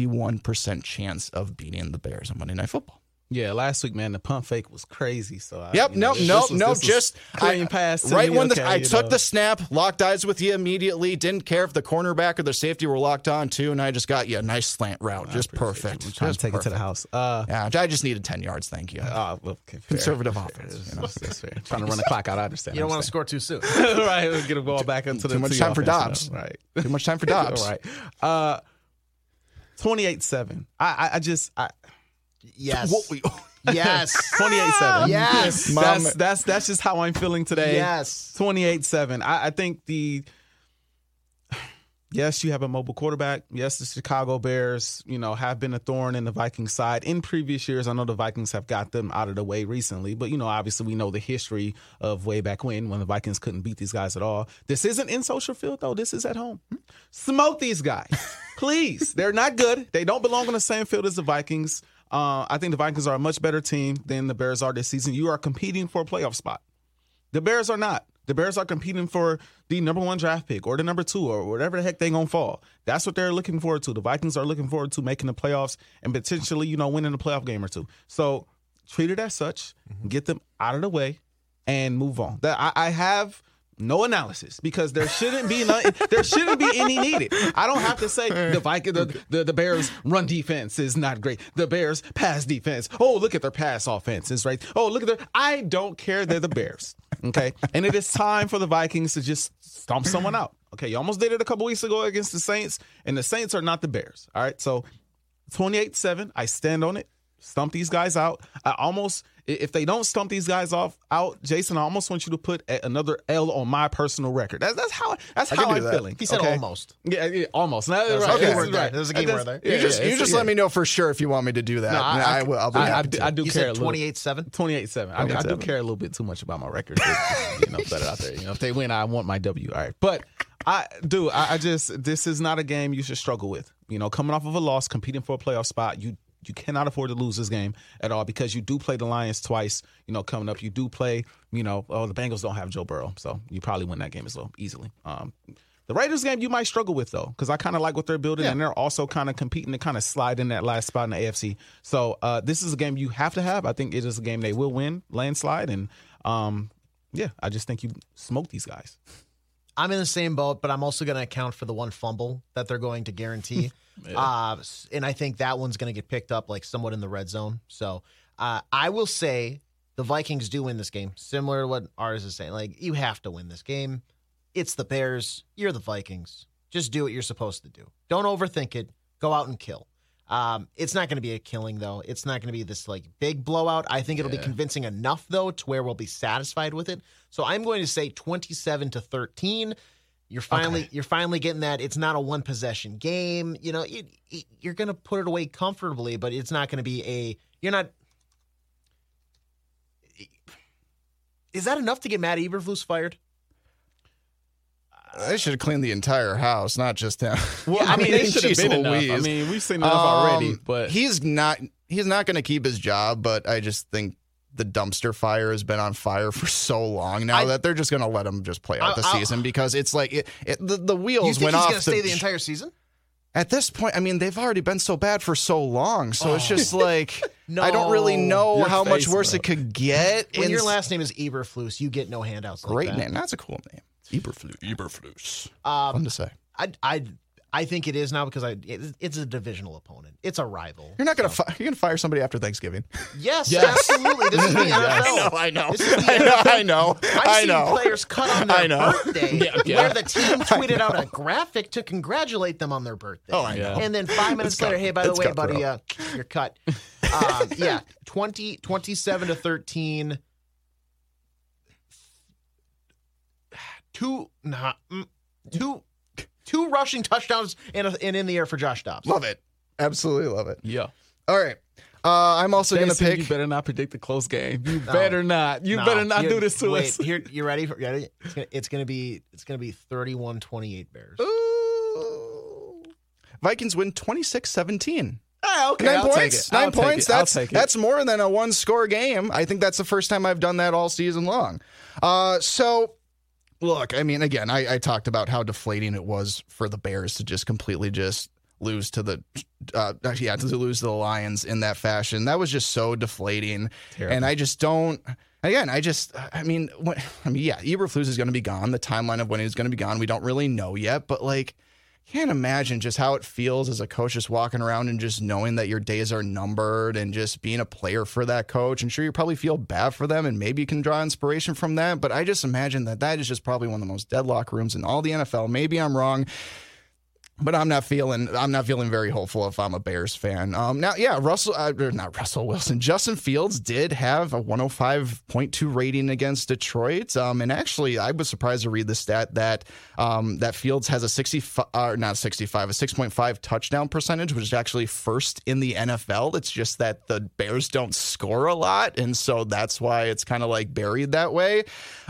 61% chance of beating the Bears on Monday Night Football. Yeah, last week, man, the pump fake was crazy. So I, Yep. you know, No. this No. was- No. Just clean I- pass. Right me, when the, I you took know. the snap, locked eyes with you immediately. Didn't care if the cornerback or the safety were locked on too, and I just got you a nice slant route, just perfect. I'm trying Just to take it to the house. Uh, Yeah, I just needed ten yards. Thank you. uh, well, okay, fair. Conservative Fair. offense, That's, you know. that's fair. Trying to run the clock out. I understand. You don't want to score too soon. *laughs* right? Get a ball back into the Too much to time for offense, Dobbs. you Right. Too much time for *laughs* Dobbs. All right. Uh, 28-7. I, I, I just I, Yes. What we- *laughs* Yes. 28-7. Yes. That's that's that's just how I'm feeling today. Yes. 28-7. I, I think the yes, you have a mobile quarterback. Yes, the Chicago Bears, you know, have been a thorn in the Vikings side in previous years. I know the Vikings have got them out of the way recently, but you know, obviously we know the history of way back when when the Vikings couldn't beat these guys at all. This isn't in Soldier Field though. This is at home. Smoke these guys. *laughs* Please. They're not good. They don't belong on the same field as the Vikings. Uh, I think the Vikings are a much better team than the Bears are this season. You are competing for a playoff spot. The Bears are not. The Bears are competing for the number one draft pick or the number two or whatever the heck they gonna fall. That's what they're looking forward to. The Vikings are looking forward to making the playoffs and potentially, you know, winning a playoff game or two. So treat it as such, mm-hmm. get them out of the way, and move on. That I, I have no analysis because there shouldn't be none, there shouldn't be any needed. I don't have to say the Viking the, the the Bears run defense is not great. The Bears pass defense. Oh, look at their pass offenses, right? Oh, look at their I don't care. They're the Bears. Okay. And it is time for the Vikings to just stomp someone out. Okay. You almost did it a couple weeks ago against the Saints, and the Saints are not the Bears. All right. So 28-7. I stand on it. Stump these guys out. I almost, if they don't stump these guys off out, Jason, I almost want you to put a- another L on my personal record. That's that's how that's can how I'm that. feeling. He said okay? almost. Yeah, yeah, almost. No, There's a right, key right, word there. right. There's a key That's- word there. You yeah, just yeah, you just yeah. let me know for sure if you want me to do that. No, I- I- I, will. I'll be I, I, happy do- to. I do You care a said little. 28 7? 28-7. I, I do care a little bit too much about my record. you know, better out there. You know, if they win, I want my W. All right, but I do. I, I just this is not a game you should struggle with. You know, coming off of a loss, competing for a playoff spot, you you cannot afford to lose this game at all because you do play the Lions twice. You know, coming up, you do play. You know, oh the Bengals don't have Joe Burrow, so you probably win that game as well easily. Um, the Raiders game you might struggle with though, because I kind of like what they're building, and they're also kind of competing to kind of slide in that last spot in the AFC. So uh, this is a game you have to have. I think it is a game they will win, landslide, and um, yeah, I just think you smoke these guys. I'm in the same boat, but I'm also going to account for the one fumble that they're going to guarantee. *laughs* uh, and I think that one's going to get picked up like somewhat in the red zone. So uh, I will say the Vikings do win this game, similar to what ours is saying. Like, you have to win this game. It's the Bears. You're the Vikings. Just do what you're supposed to do. Don't overthink it. Go out and kill. Um, it's not going to be a killing though. It's not going to be this like big blowout. I think it'll be convincing enough though to where we'll be satisfied with it. So I'm going to say 27 to 13. You're finally you're finally getting that. It's not a one possession game. You know, it, it- you're going to put it away comfortably, but it's not going to be a. You're not. Is that enough to get Matt Eberflus fired? They should have cleaned the entire house, not just him. Well, *laughs* I mean, it should have been enough. I mean, we've seen enough already, Um, but he's not he's not going to keep his job. But I just think the dumpster fire has been on fire *laughs* for so long now I- that they're just going to let him just play out I- the I- season because it's like it, it, the the You wheels think went he's off. going to stay the entire season? At this point, I mean, they've already been so bad for so long, so it's just *laughs* like I don't really know Your how much worse bro. it could get. When And your last name is Eberflus, you get no handouts. like great that. name, that's a cool name. Eberflus. Eberflus. Um, Fun to say. I I I think it is now because I it, it's a divisional opponent. It's a rival. You're not gonna fi- you're gonna fire somebody after Thanksgiving. Yes, Yes. absolutely. This is the *laughs* NFL. I know, I know, This is the *laughs* I know, I know, I've I seen know. players cut on their I know. birthday *laughs* Yeah, yeah. where the team tweeted out a graphic to congratulate them on their birthday. Oh, I know. And then five minutes It's later, cut- hey, by the it's way, cut, buddy, uh, you're cut. um, yeah, 20, 27 to 13. Two, nah, mm, two, two rushing touchdowns and, a, and in the air for Josh Dobbs. Love it. Absolutely love it. yeah. All right. Uh, I'm also going to pick. You better not predict the close game. You better not. You No, better not you- do this to wait, us. Here, *laughs* you ready? For, ready? It's gonna, be it's gonna be 31-28 Bears. Ooh. Vikings win 26 17. Ah, okay, Nine I'll take points. it. I'll Nine take points. it. That's take it. that's more than a one score game. I think that's the first time I've done that all season long. Uh, so, look, I mean, again, I, I talked about how deflating it was for the Bears to just completely just lose to the uh, yeah to lose to the Lions in that fashion. That was just so deflating, Terrible. and I just don't. Again, I just, I mean, what, I mean, yeah, Eberflus is going to be gone. The timeline of when he's going to be gone, we don't really know yet. But like, can't imagine just how it feels as a coach just walking around and just knowing that your days are numbered and just being a player for that coach. And sure, you probably feel bad for them and maybe you can draw inspiration from that. But I just imagine that that is just probably one of the most deadlock rooms in all the NFL. Maybe I'm wrong but I'm not feeling I'm not feeling very hopeful if I'm a Bears fan. Um, now, yeah, Russell, uh, not Russell Wilson, Justin Fields did have a 105.2 rating against Detroit. Um, and actually, I was surprised to read the stat that um, that Fields has a 65, uh, not 65, a 6.5 touchdown percentage, which is actually first in the NFL. It's just that the Bears don't score a lot, and so that's why it's kind of like buried that way.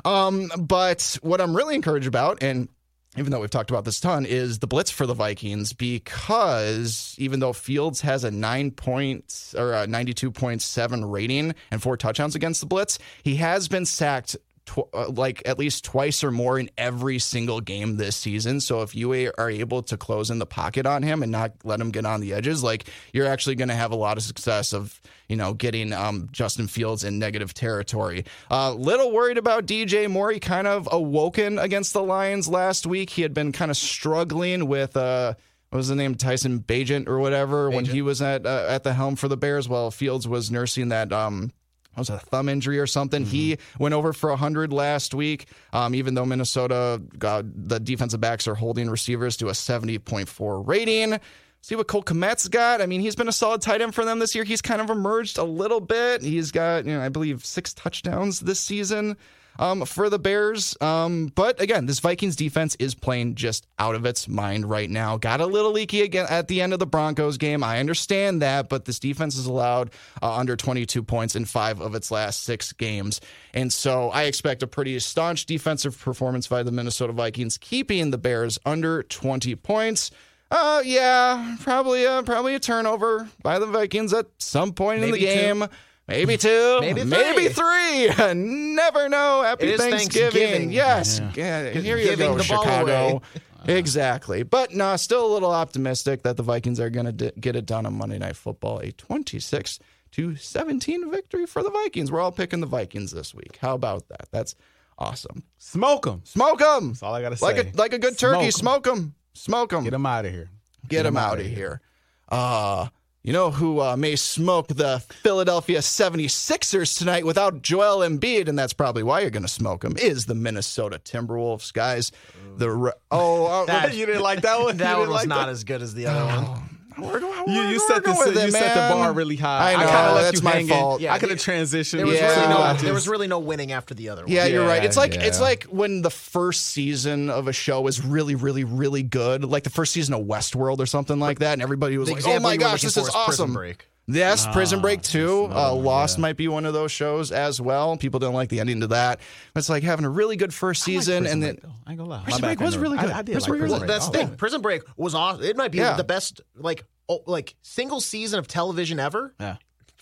Um, but what I'm really encouraged about, and even though we've talked about this ton, is the blitz for the Vikings because even though Fields has a nine point or a 92.7 rating and four touchdowns against the blitz, he has been sacked tw- uh, like at least twice or more in every single game this season. So if you are able to close in the pocket on him and not let him get on the edges, like you're actually going to have a lot of success of you know getting um, Justin Fields in negative territory. A uh, little worried about DJ Moore. He kind of awoken against the Lions last week. He had been kind of struggling with. Uh, what was the name Tyson Bagent or whatever when he was at uh, at the helm for the Bears while Fields was nursing that um was a thumb injury or something. Mm-hmm. He went over for 100 last week, um, even though Minnesota, got, the defensive backs are holding receivers to a 70.4 rating. See what Cole Kmet's got. I mean, he's been a solid tight end for them this year. He's kind of emerged a little bit. He's got, you know, I believe six touchdowns this season um, for the Bears. Um, but again, this Vikings defense is playing just out of its mind right now. Got a little leaky again at the end of the Broncos game. I understand that, but this defense has allowed uh, under 22 points in five of its last six games. And so I expect a pretty staunch defensive performance by the Minnesota Vikings, keeping the Bears under 20 points. Uh, yeah, probably, uh, probably a turnover by the Vikings at some point Maybe in the game. Two. Maybe two, maybe three. Maybe three. *laughs* Never know. Happy Thanksgiving. Thanksgiving. Yes. Yeah. yeah. Here you go, Chicago. *laughs* exactly. But no, still a little optimistic that the Vikings are going to d- get it done on Monday Night Football. A 26 to 17 victory for the Vikings. We're all picking the Vikings this week. How about that? That's awesome. Smoke them. Smoke them. That's all I got to say. Like a, like a good turkey, smoke them. Smoke them. Get them out of here. Get, them out of here. here. Uh, you know who uh, may smoke the Philadelphia 76ers tonight without Joel Embiid, and that's probably why you're going to smoke him, is the Minnesota Timberwolves, guys. The re- Oh, that, *laughs* you didn't like that one? *laughs* That one was not that? as good as the other oh. one. We're, we're, you, you set the you it, set the bar really high. I know I let that's you my fault. Yeah, I could have transitioned. There was, yeah. really no, there was really no winning after the other one. Yeah, you're right. It's like it's like when the first season of a show is really, really, really good, like the first season of Westworld or something like that, and everybody was the like, "Oh my gosh, this is awesome!" Break. Yes, ah, Prison Break 2. Uh, Lost yeah. might be one of those shows as well. People don't like the ending to that. It's like having a really good first season. Like and then. I ain't gonna. Prison Break was really good. I, I did Prison like Prison Break. That's the thing. Prison Break was awesome. It might be yeah. the best, like, oh, like single season of television ever. Yeah.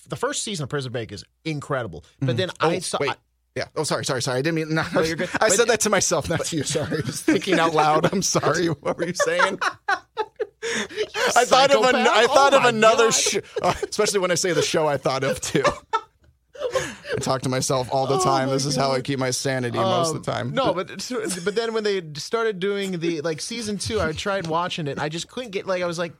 The first season of Prison Break is incredible. But mm-hmm. then oh, I saw. Wait. I, yeah. Oh, sorry, sorry, sorry. I didn't mean. No, no you're good. I but, said that to myself, not to you. Sorry. *laughs* Just thinking out loud. I'm sorry. *laughs* What were you saying? *laughs* I thought of an, I thought oh of another show, uh, especially when I say the show I thought of too. I talk to myself all the oh time. Oh this is God. how I keep my sanity um, most of the time. No, but but then when they started doing the like season two, I tried watching it. I just couldn't get like I was like,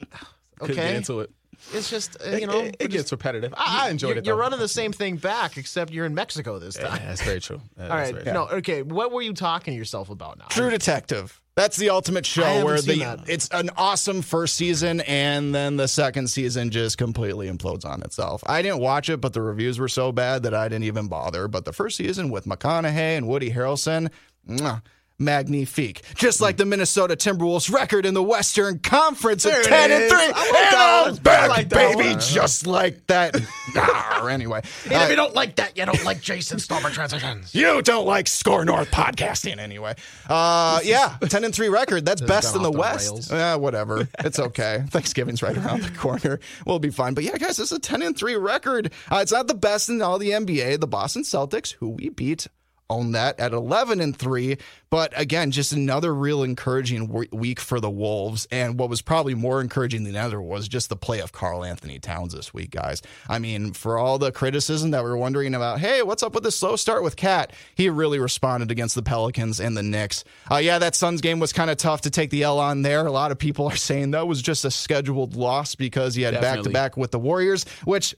*sighs* okay, into it. It's just uh, you know it, it, it gets repetitive. I, I enjoyed you're, it. Though. You're running the same thing back, except you're in Mexico this time. Yeah, that's very true. *laughs* All right, no, okay. What were you talking to yourself about now? True Detective. That's the ultimate show where the that. it's an awesome first season and then the second season just completely implodes on itself. I didn't watch it, but the reviews were so bad that I didn't even bother. But the first season with McConaughey and Woody Harrelson, mwah, magnifique. Just like the Minnesota Timberwolves record in the Western Conference of 10 and 3. And I'm back, like baby, just like that. *laughs* anyway. And uh, if you don't like that, you don't like Jason Stormer transitions. *laughs* You don't like SKOR North podcasting anyway. Uh, yeah, *laughs* 10 and 3 record. That's best in the, the West. Yeah, whatever. It's okay. Thanksgiving's right around the corner. We'll be fine. But yeah, guys, this is a 10 and 3 record. Uh, it's not the best in all the NBA. The Boston Celtics, who we beat own that at 11 and 3 but again just another real encouraging week for the wolves. And what was probably more encouraging than ever was just the play of Karl Anthony Towns this week guys. I mean for all the criticism that we are wondering about hey what's up with the slow start with cat? He really responded against the pelicans and the knicks. Uh, yeah that suns game was kind of tough to take the l on there. A lot of people are saying that was just a scheduled loss because he had back to back with the warriors which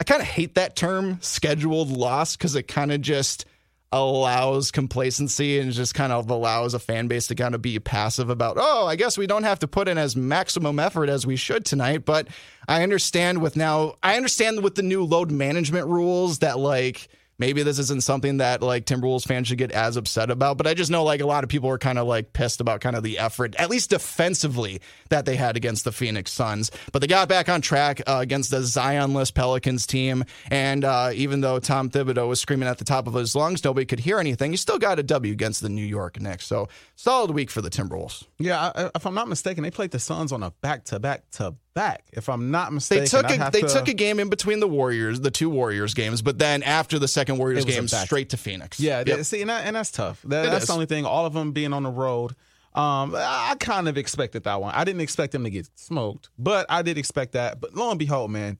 I kind of hate that term scheduled loss because it kind of just allows complacency and just kind of allows a fan base to kind of be passive about, oh, I guess we don't have to put in as maximum effort as we should tonight. But I understand with now, I understand with the new load management rules that like, maybe this isn't something that like Timberwolves fans should get as upset about, but I just know like a lot of people are kind of like pissed about kind of the effort, at least defensively, that they had against the Phoenix Suns. But they got back on track uh, against the Zionless Pelicans team. And uh, even though Tom Thibodeau was screaming at the top of his lungs, nobody could hear anything. He still got a W against the New York Knicks. So solid week for the Timberwolves. Yeah, I, if I'm not mistaken, they played the Suns on a back to back to back. If I'm not mistaken, they took a, they to... took a game in between the Warriors, the two Warriors games, but then after the second Warriors game, straight to Phoenix. Yeah, yep. see, and, that, and, that's tough. That, that's is. the only thing. All of them being on the road. Um, I kind of expected that one. I didn't expect them to get smoked, but I did expect that. But lo and behold, man,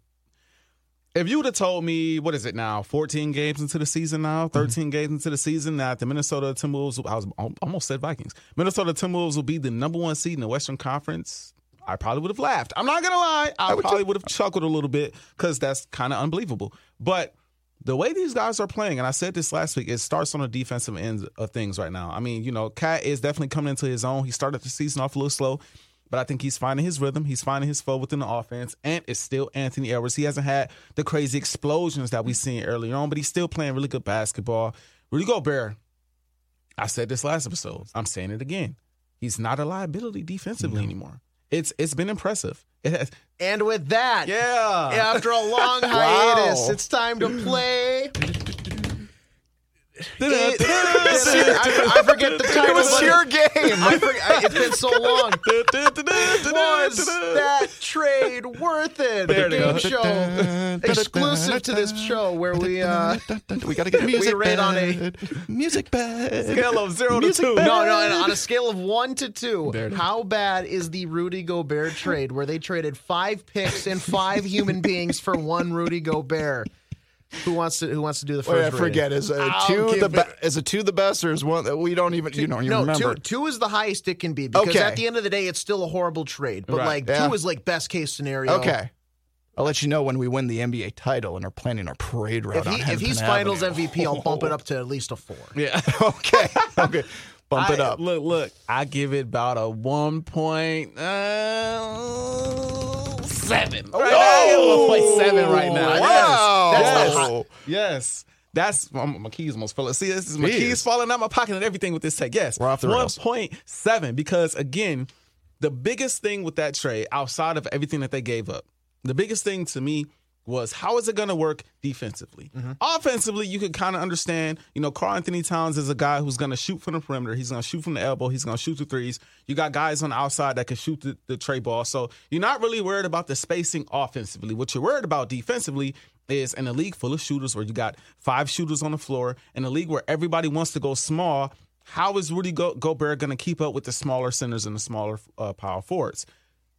if you would have told me, what is it now, 14 games into the season now, mm-hmm. 13 mm-hmm. games into the season, that the Minnesota Timberwolves, I was almost said Vikings, Minnesota Timberwolves will be the number one seed in the Western Conference, I probably would have laughed. I'm not gonna lie. I, I probably would have chuckled a little bit because that's kind of unbelievable. But the way these guys are playing, and I said this last week, it starts on the defensive end of things right now. I mean, you know, Cat is definitely coming into his own. He started the season off a little slow, but I think he's finding his rhythm. He's finding his flow within the offense, and it's still Anthony Edwards. He hasn't had the crazy explosions that we seen earlier on, but he's still playing really good basketball. Rudy Gobert, I said this last episode. I'm saying it again. He's not a liability defensively no. anymore. It's it's been impressive. It has, *laughs* and with that, yeah, after a long *laughs* hiatus, wow. it's time to play. *laughs* It, I, I, forget the title. It was your game. I forget, it's been so long. was that trade worth it? There the game show exclusive to this show where we uh we got to get music. We rate on a music bed scale of zero to two. Bed. No, no, on a scale of one to two. How bad is the Rudy Gobert trade where they traded five picks and five human beings for one Rudy Gobert? Who wants to Who wants to do the first? Wait, I forget. Is a two the be- is a two the best, or is one that we don't even two, you don't even no, remember? Two, two is the highest it can be because okay. at the end of the day, it's still a horrible trade. But right. like yeah. two is like best case scenario. Okay. I'll let you know when we win the NBA title and are planning our parade route. If, he, if he's Finals MVP, I'll bump it up to at least a four. *laughs* Yeah. *laughs* okay. Okay. Bump I, it up. Look, look. I give it about a one point. Uh, seven. Right oh, now, 1.7 right now. Wow. Yes. That's yes. yes. That's my keys almost fell. See, this is my keys falling out of my pocket and everything with this tech. Yes, we're off the one point seven because again, the biggest thing with that trade outside of everything that they gave up, the biggest thing to me was how is it going to work defensively? Mm-hmm. Offensively, you can kind of understand. You know, Karl Anthony Towns is a guy who's going to shoot from the perimeter. He's going to shoot from the elbow. He's going to shoot the threes. You got guys on the outside that can shoot the, the trey ball. So you're not really worried about the spacing offensively. What you're worried about defensively is in a league full of shooters where you got five shooters on the floor, in a league where everybody wants to go small. How is Rudy Go- Gobert going to keep up with the smaller centers and the smaller uh, power forwards?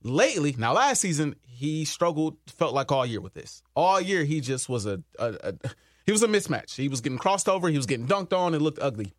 Lately, now last season he struggled, felt like all year with this. All year he just was a, a, a he was a mismatch. He was getting crossed over, he was getting dunked on, it looked ugly.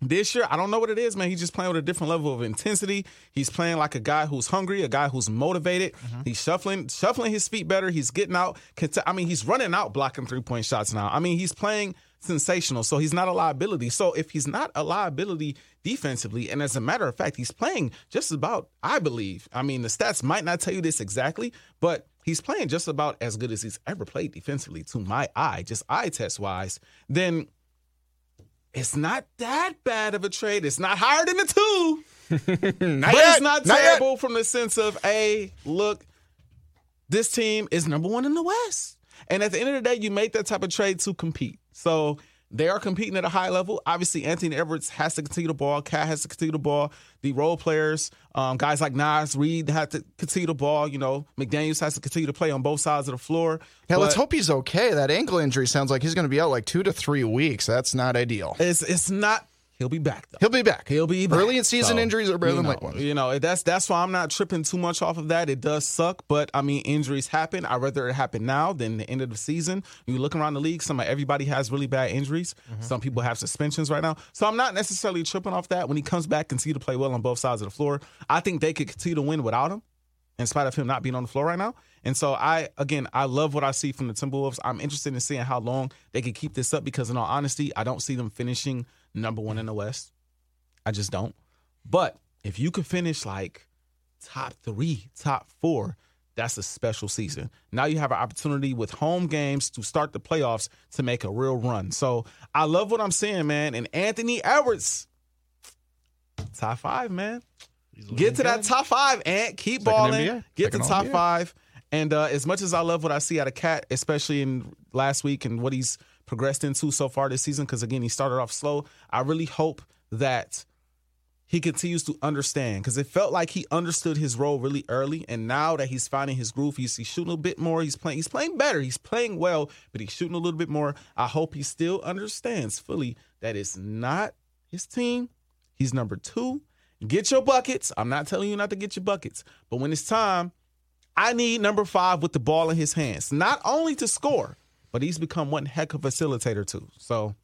This year, I don't know what it is, man. He's just playing with a different level of intensity. He's playing like a guy who's hungry, a guy who's motivated. Mm-hmm. He's shuffling, shuffling his feet better. He's getting out. I mean, he's running out blocking three point shots now. I mean, he's playing sensational. So he's not a liability. So if he's not a liability defensively, and as a matter of fact, he's playing just about, I believe, I mean, the stats might not tell you this exactly, but he's playing just about as good as he's ever played defensively to my eye, just eye test wise, then it's not that bad of a trade. It's not higher than a two. *laughs* but yet. it's not, not terrible yet. from the sense of, hey, look, this team is number one in the West. And at the end of the day, you make that type of trade to compete. So They are competing at a high level. Obviously, Anthony Edwards has to continue the ball. Cat has to continue the ball. The role players, um, guys like Naz Reid, have to continue the ball. You know, McDaniels has to continue to play on both sides of the floor. Yeah, let's hope he's okay. That ankle injury sounds like he's going to be out like two to three weeks. That's not ideal. It's it's not. He'll be back though. He'll be back. He'll be back. Early in season So, injuries are better you than know, late ones. You know, that's that's why I'm not tripping too much off of that. It does suck, but I mean, injuries happen. I'd rather it happen now than the end of the season. You look around the league, some everybody has really bad injuries. Mm-hmm. Some people have suspensions right now. So I'm not necessarily tripping off that. When he comes back, continue to play well on both sides of the floor. I think they could continue to win without him, in spite of him not being on the floor right now. And so I again I love what I see from the Timberwolves. I'm interested in seeing how long they can keep this up because in all honesty, I don't see them finishing number one in the West. I just don't. But if you could finish like top three, top four, that's a special season. Now you have an opportunity with home games to start the playoffs to make a real run. So I love what I'm seeing, man. And Anthony Edwards, top five, man. Get to that top five, and keep Second balling. NBA? Get to top All-NBA? five. And uh, as much as I love what I see out of Cat, especially in last week and what he's progressed into so far this season, because again he started off slow. I really hope that he continues to understand because it felt like he understood his role really early, and now that he's finding his groove, he's, he's shooting a bit more. He's playing. He's playing better. He's playing well, but he's shooting a little bit more. I hope he still understands fully that it's not his team. He's number two. Get your buckets. I'm not telling you not to get your buckets, but when it's time, I need number five with the ball in his hands, not only to score, but he's become one heck of a facilitator too. So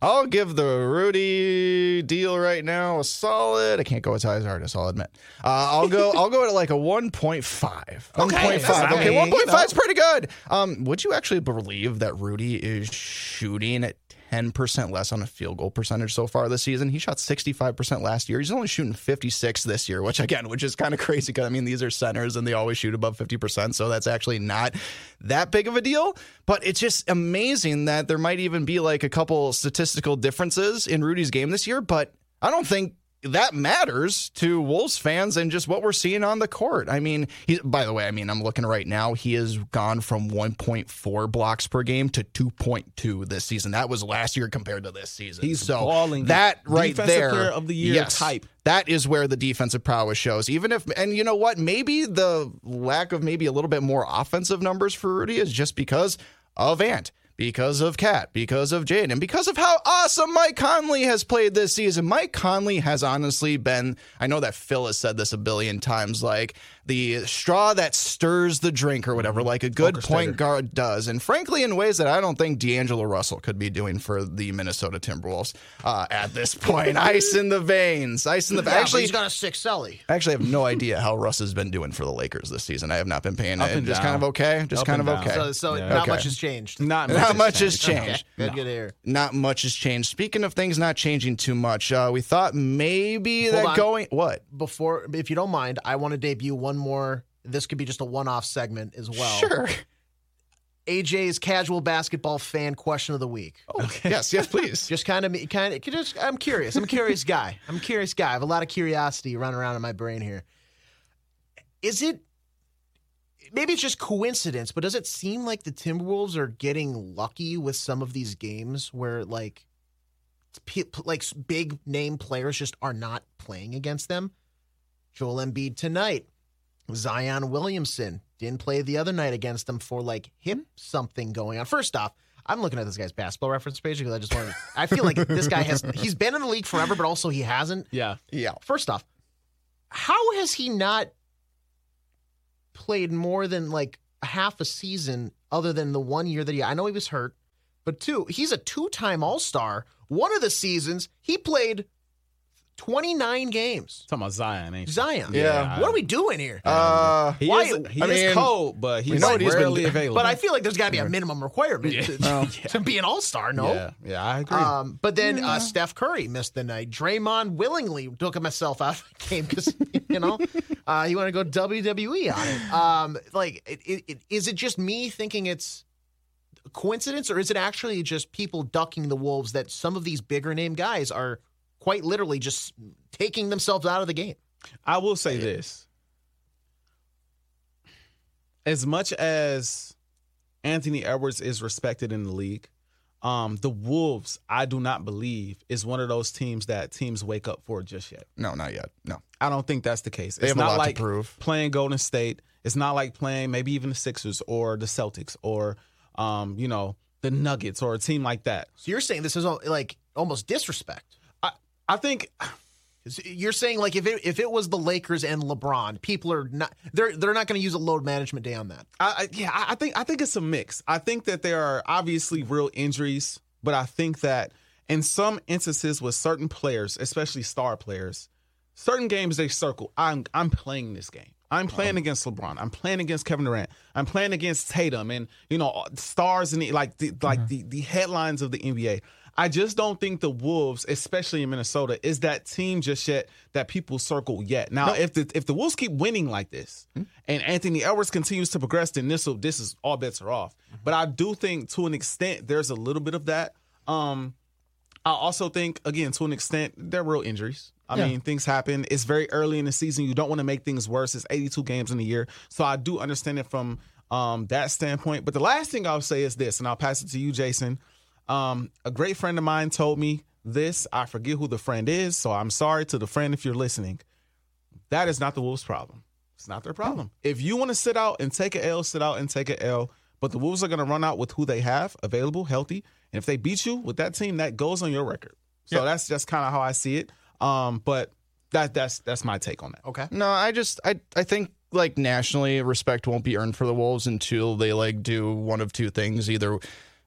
I'll give the Rudy deal right now a solid. I can't go as high as Artis. I'll admit. Uh, I'll go. I'll go at like a one point five. Point *laughs* five. Okay, mean, one point five is pretty good. Um, would you actually believe that Rudy is shooting at ten percent less on a field goal percentage so far this season? He shot sixty five percent last year. He's only shooting fifty six this year, which again, which is kind of crazy because I mean these are centers and they always shoot above fifty percent, so that's actually not that big of a deal. But it's just amazing that there might even be like a couple statistical differences in Rudy's game this year, but I don't think that matters to Wolves fans and just what we're seeing on the court. I mean, he, by the way, I mean, I'm looking right now. He has gone from 1.4 blocks per game to 2.2 this season. That was last year compared to this season. He's so balling. that right Defensive there, of the year yes, type. That is where the defensive prowess shows. Even if, and you know what, maybe the lack of maybe a little bit more offensive numbers for Rudy is just because of Ant because of Cat, because of Jade, and because of how awesome Mike Conley has played this season. Mike Conley has honestly been, I know that Phil has said this a billion times, like the straw that stirs the drink or whatever, like a good point guard does. And frankly, in ways that I don't think D'Angelo Russell could be doing for the Minnesota Timberwolves uh, at this point. *laughs* ice in the veins, ice in the Yeah, Actually, he's got a six celly. I actually have no idea how Russ has been doing for the Lakers this season. I have not been paying Up it. and Just down. kind of okay. Just Up kind of and down. okay. So, so Yeah. not Okay. much has changed. not Not much has changed. Good, good. Not much has changed. Speaking of things not changing too much, uh, we thought maybe Hold that on. going what? Before, if you don't mind, I want to debut one more. This could be just a one-off segment as well. Sure. AJ's casual basketball fan question of the week. Oh. Okay. yes, yes, please. Just kind of, me kind of, just. I'm curious. I'm a curious guy. I'm a curious guy. I have a lot of curiosity running around in my brain here. Is it? Maybe it's just coincidence, but does it seem like the Timberwolves are getting lucky with some of these games where, like, like big name players just are not playing against them? Joel Embiid tonight. Zion Williamson didn't play the other night against them for like him something going on. First off, I'm looking at this guy's basketball reference page because I just want. *laughs* I feel like this guy has. He's been in the league forever, but also he hasn't. Yeah. Yeah. First off, how has he not played more than like half a season other than the one year that he I know he was hurt, but two, he's a two-time All-Star. One of the seasons he played 29 games. Talking about Zion, ain't you? Zion. Yeah. What are we doing here? Uh, He Why- is, he I is mean, cold, but he's know what he's been available. but I feel like there's got to be a minimum requirement to, *laughs* to be an all-star, no? yeah, yeah, I agree. Um, but then uh, Steph Curry missed the night. Draymond willingly took himself out of the game because *laughs* you know uh, he wanted to go WWE on it. Um, like, it, it, it, is it just me thinking it's a coincidence, or is it actually just people ducking the wolves that some of these bigger name guys are quite literally just taking themselves out of the game? I will say this. As much as Anthony Edwards is respected in the league, Um, the Wolves, I do not believe, is one of those teams that teams wake up for just yet. No, not yet. No. I don't think that's the case. They it's have a not lot to like prove. playing Golden State. It's not like playing maybe even the Sixers or the Celtics or um, you know, the Nuggets or a team like that. So you're saying this is all, like almost disrespect. I think *sighs* You're saying like if it if it was the Lakers and LeBron, people are not they're they're not going to use a load management day on that. I, I yeah, I think I think it's a mix. I think that there are obviously real injuries, but I think that in some instances with certain players, especially star players, certain games they circle. I'm I'm playing this game. I'm playing uh-huh. against LeBron. I'm playing against Kevin Durant. I'm playing against Tatum and you know stars and like the like uh-huh. the the headlines of the NBA. I just don't think the Wolves, especially in Minnesota, is that team just yet that people circle yet. Now, if the if the Wolves keep winning like this, and Anthony Edwards continues to progress, then this will this is all bets are off. But I do think to an extent there's a little bit of that. Um, I also think, again, to an extent, there are real injuries. I mean, things happen. It's very early in the season. You don't want to make things worse. It's 82 games in a year. So I do understand it from um, that standpoint. But the last thing I'll say is this, and I'll pass it to you, Jason. Um, a great friend of mine told me this. I forget who the friend is, so I'm sorry to the friend if you're listening. That is not the Wolves' problem. It's not their problem. If you want to sit out and take an L, sit out and take an L. But the Wolves are going to run out with who they have available, healthy. And if they beat you with that team, that goes on your record. So that's just kind of how I see it. Um, but that that's that's my take on that. Okay. No, I just I I think like nationally respect won't be earned for the Wolves until they like do one of two things, either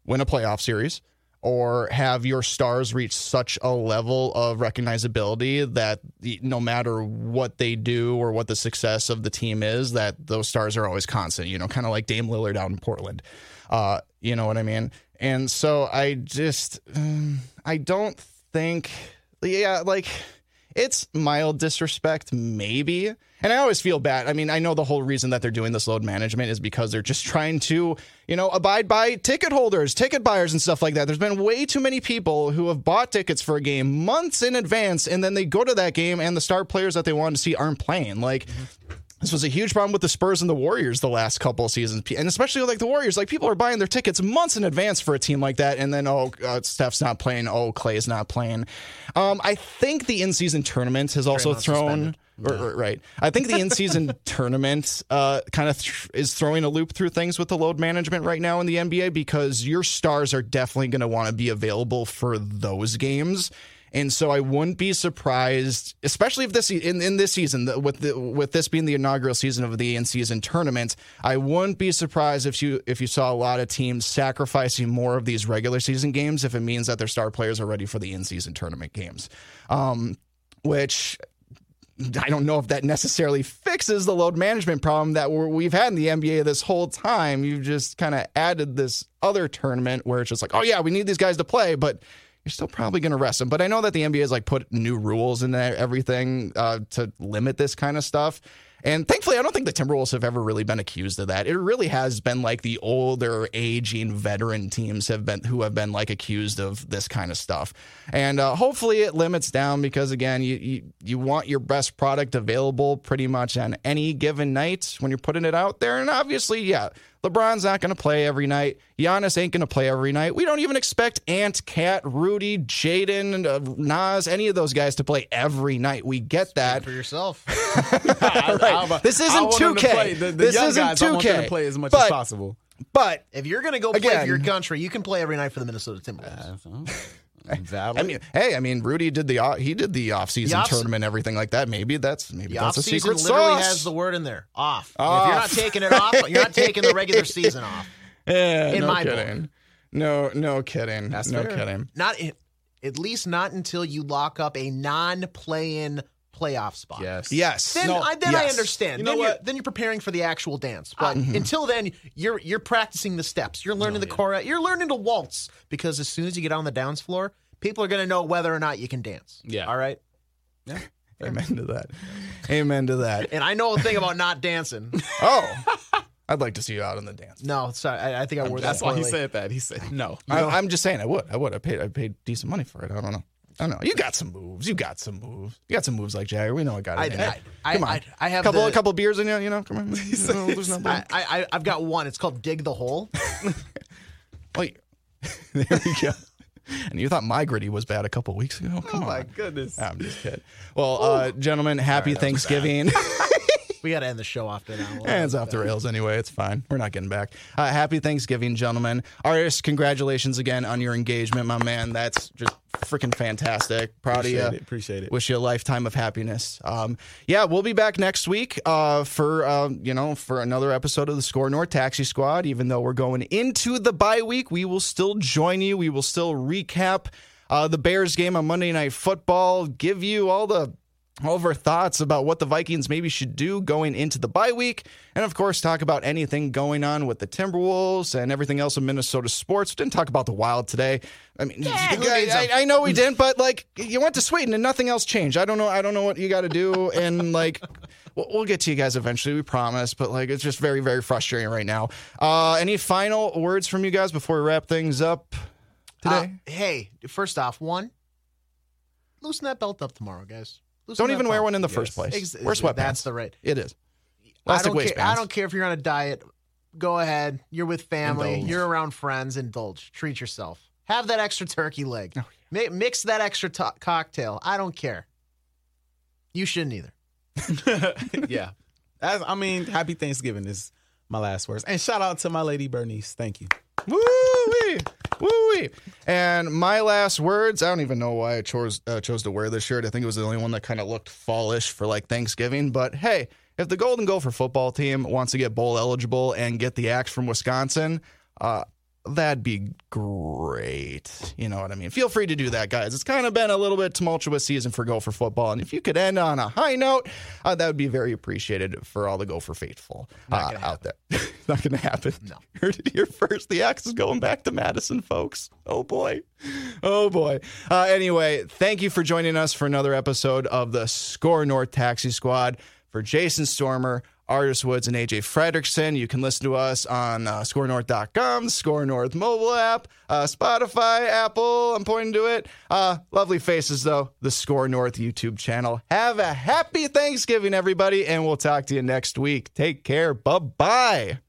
win a playoff series or have your stars reach such a level of recognizability that no matter what they do or what the success of the team is, that those stars are always constant, you know, kind of like Dame Lillard out in Portland. Uh, you know what I mean? And so I just um, I don't think yeah, like it's mild disrespect, maybe. And I always feel bad. I mean, I know the whole reason that they're doing this load management is because they're just trying to, you know, abide by ticket holders, ticket buyers, and stuff like that. There's been way too many people who have bought tickets for a game months in advance, and then they go to that game, and the star players that they wanted to see aren't playing. Like, mm-hmm. This was a huge problem with the Spurs and the Warriors the last couple of seasons, and especially like the Warriors. Like people are buying their tickets months in advance for a team like that, and then oh, uh, Steph's not playing. Oh, Clay's not playing. Um, I think the in-season tournament has also Draymond's thrown. or- or- right. I think the in-season *laughs* tournament uh, kind of th- is throwing a loop through things with the load management right now in the NBA because your stars are definitely going to want to be available for those games. And so I wouldn't be surprised, especially if this in, in this season with the, with this being the inaugural season of the in season tournament. I wouldn't be surprised if you if you saw a lot of teams sacrificing more of these regular season games if it means that their star players are ready for the in season tournament games. Um, which I don't know if that necessarily fixes the load management problem that we've had in the NBA this whole time. You've just kind of added this other tournament where it's just like, oh yeah, we need these guys to play, but you're still probably going to rest them. But I know that the NBA has like put new rules in there, everything uh, to limit this kind of stuff. And thankfully, I don't think the Timberwolves have ever really been accused of that. It really has been like the older, aging veteran teams have been who have been like accused of this kind of stuff. And uh, hopefully, it limits down because again, you, you you want your best product available pretty much on any given night when you're putting it out there. And obviously, yeah, LeBron's not going to play every night. Giannis ain't going to play every night. We don't even expect Ant, Cat, Rudy, Jaden, uh, Naz, any of those guys to play every night. We get that. For yourself. *laughs* Right. This isn't I want them to 2K. play. The, the This young isn't guys, I want them 2K. to play as much But- as possible. But if you're going to go play for your country, you can play every night for the Minnesota Timberwolves. I mean, hey, I mean, Rudy did the he did the off season The off- tournament, everything like that. Maybe that's maybe The that's a secret literally sauce. has the word in there. Off. Off. If you're not taking it off, you're not taking the regular *laughs* season off. yeah, in no my book. No, no kidding. That's no fair. kidding. Not at least not until you lock up a non-play-in playoff spot. yes. Yes. Then, No, I, then I understand. You know then, You're, then you're preparing for the actual dance. But Mm-hmm. until then, you're you're practicing the steps. You're learning the choreo. You're learning to waltz because as soon as you get on the dance floor, people are going to know whether or not you can dance. Yeah. All right. Yeah. *laughs* Amen to that. Amen to that. And I know a thing about not dancing. *laughs* Oh, I'd like to see you out on the dance. No, sorry. I, I think I worded That's that why he said that. He said no. I, I'm just saying, I would. I would. I paid. I paid decent money for it. I don't know. I don't know. You got some moves. You got some moves. You got some moves like Jagger. We know I got it. I-. I- I- come on. I- I have couple the- a couple beers in you. You know, come on. *laughs* You know, there's nothing. I, I, I've got one. It's called Dig the Hole. *laughs* Well, *laughs* there we go. And you thought my gritty was bad a couple weeks ago? Come Oh my on. goodness. I'm just kidding. Well, uh, gentlemen, happy Thanksgiving. We got to end the show after that. We'll Hands end off the that. rails anyway. It's fine. We're not getting back. Uh, happy Thanksgiving, gentlemen. Artis, congratulations again on your engagement, my man. That's just freaking fantastic. Proud Appreciate of you. it. Appreciate it. Wish you a lifetime of happiness. Um, yeah, we'll be back next week uh, for uh, you know for another episode of the SKOR North Taxi Squad. Even though we're going into the bye week, we will still join you. We will still recap uh, the Bears game on Monday Night Football. Give you all the over thoughts about what the Vikings maybe should do going into the bye week. And of course, talk about anything going on with the Timberwolves and everything else in Minnesota sports. We didn't talk about the Wild today. I mean, I, needs I. I know we didn't, but like you went to Sweden and nothing else changed. I don't know. I don't know what you got to do. And like, *laughs* we'll, we'll get to you guys eventually. We promise. But like, it's just very, very frustrating right now. Uh, any final words from you guys before we wrap things up today? Uh, hey, first off, one, loosen that belt up tomorrow, guys. Loosen don't even wear belt. one in the first place. Ex- wear sweatpants. That's the right. It is. I Elastic don't, care. I don't care if you're on a diet. Go ahead. You're with family. Indulge. You're around friends. Indulge. Treat yourself. Have that extra turkey leg. Oh, Mi- mix that extra to- cocktail. I don't care. You shouldn't either. *laughs* yeah. As, I mean, happy Thanksgiving is my last words. And shout out to my lady Bernice. Thank you. Woo-wee. Woo-wee. And my last words, I don't even know why I chose uh, chose to wear this shirt. I think it was the only one that kind of looked fallish for like Thanksgiving, but hey, if the Golden Gopher football team wants to get bowl eligible and get the axe from Wisconsin, uh that'd be great. You know what I mean? Feel free to do that, guys. It's kind of been a little bit tumultuous season for Gopher football, and if you could end on a high note, uh, that would be very appreciated for all the Gopher faithful uh, out there. *laughs* Not going to happen. No. Heard it here first. The axe is going back to Madison, folks. Oh boy. Oh boy. Uh, anyway, thank you for joining us for another episode of the SKOR North Taxi Squad. For Jason Stormer, Artis Woods, and AJ Fredrickson, you can listen to us on uh, SKORNorth.com, SKOR North mobile app, uh, Spotify, Apple. I'm pointing to it. Uh, lovely faces, though. The SKOR North YouTube channel. Have a happy Thanksgiving, everybody, and we'll talk to you next week. Take care. Bye bye.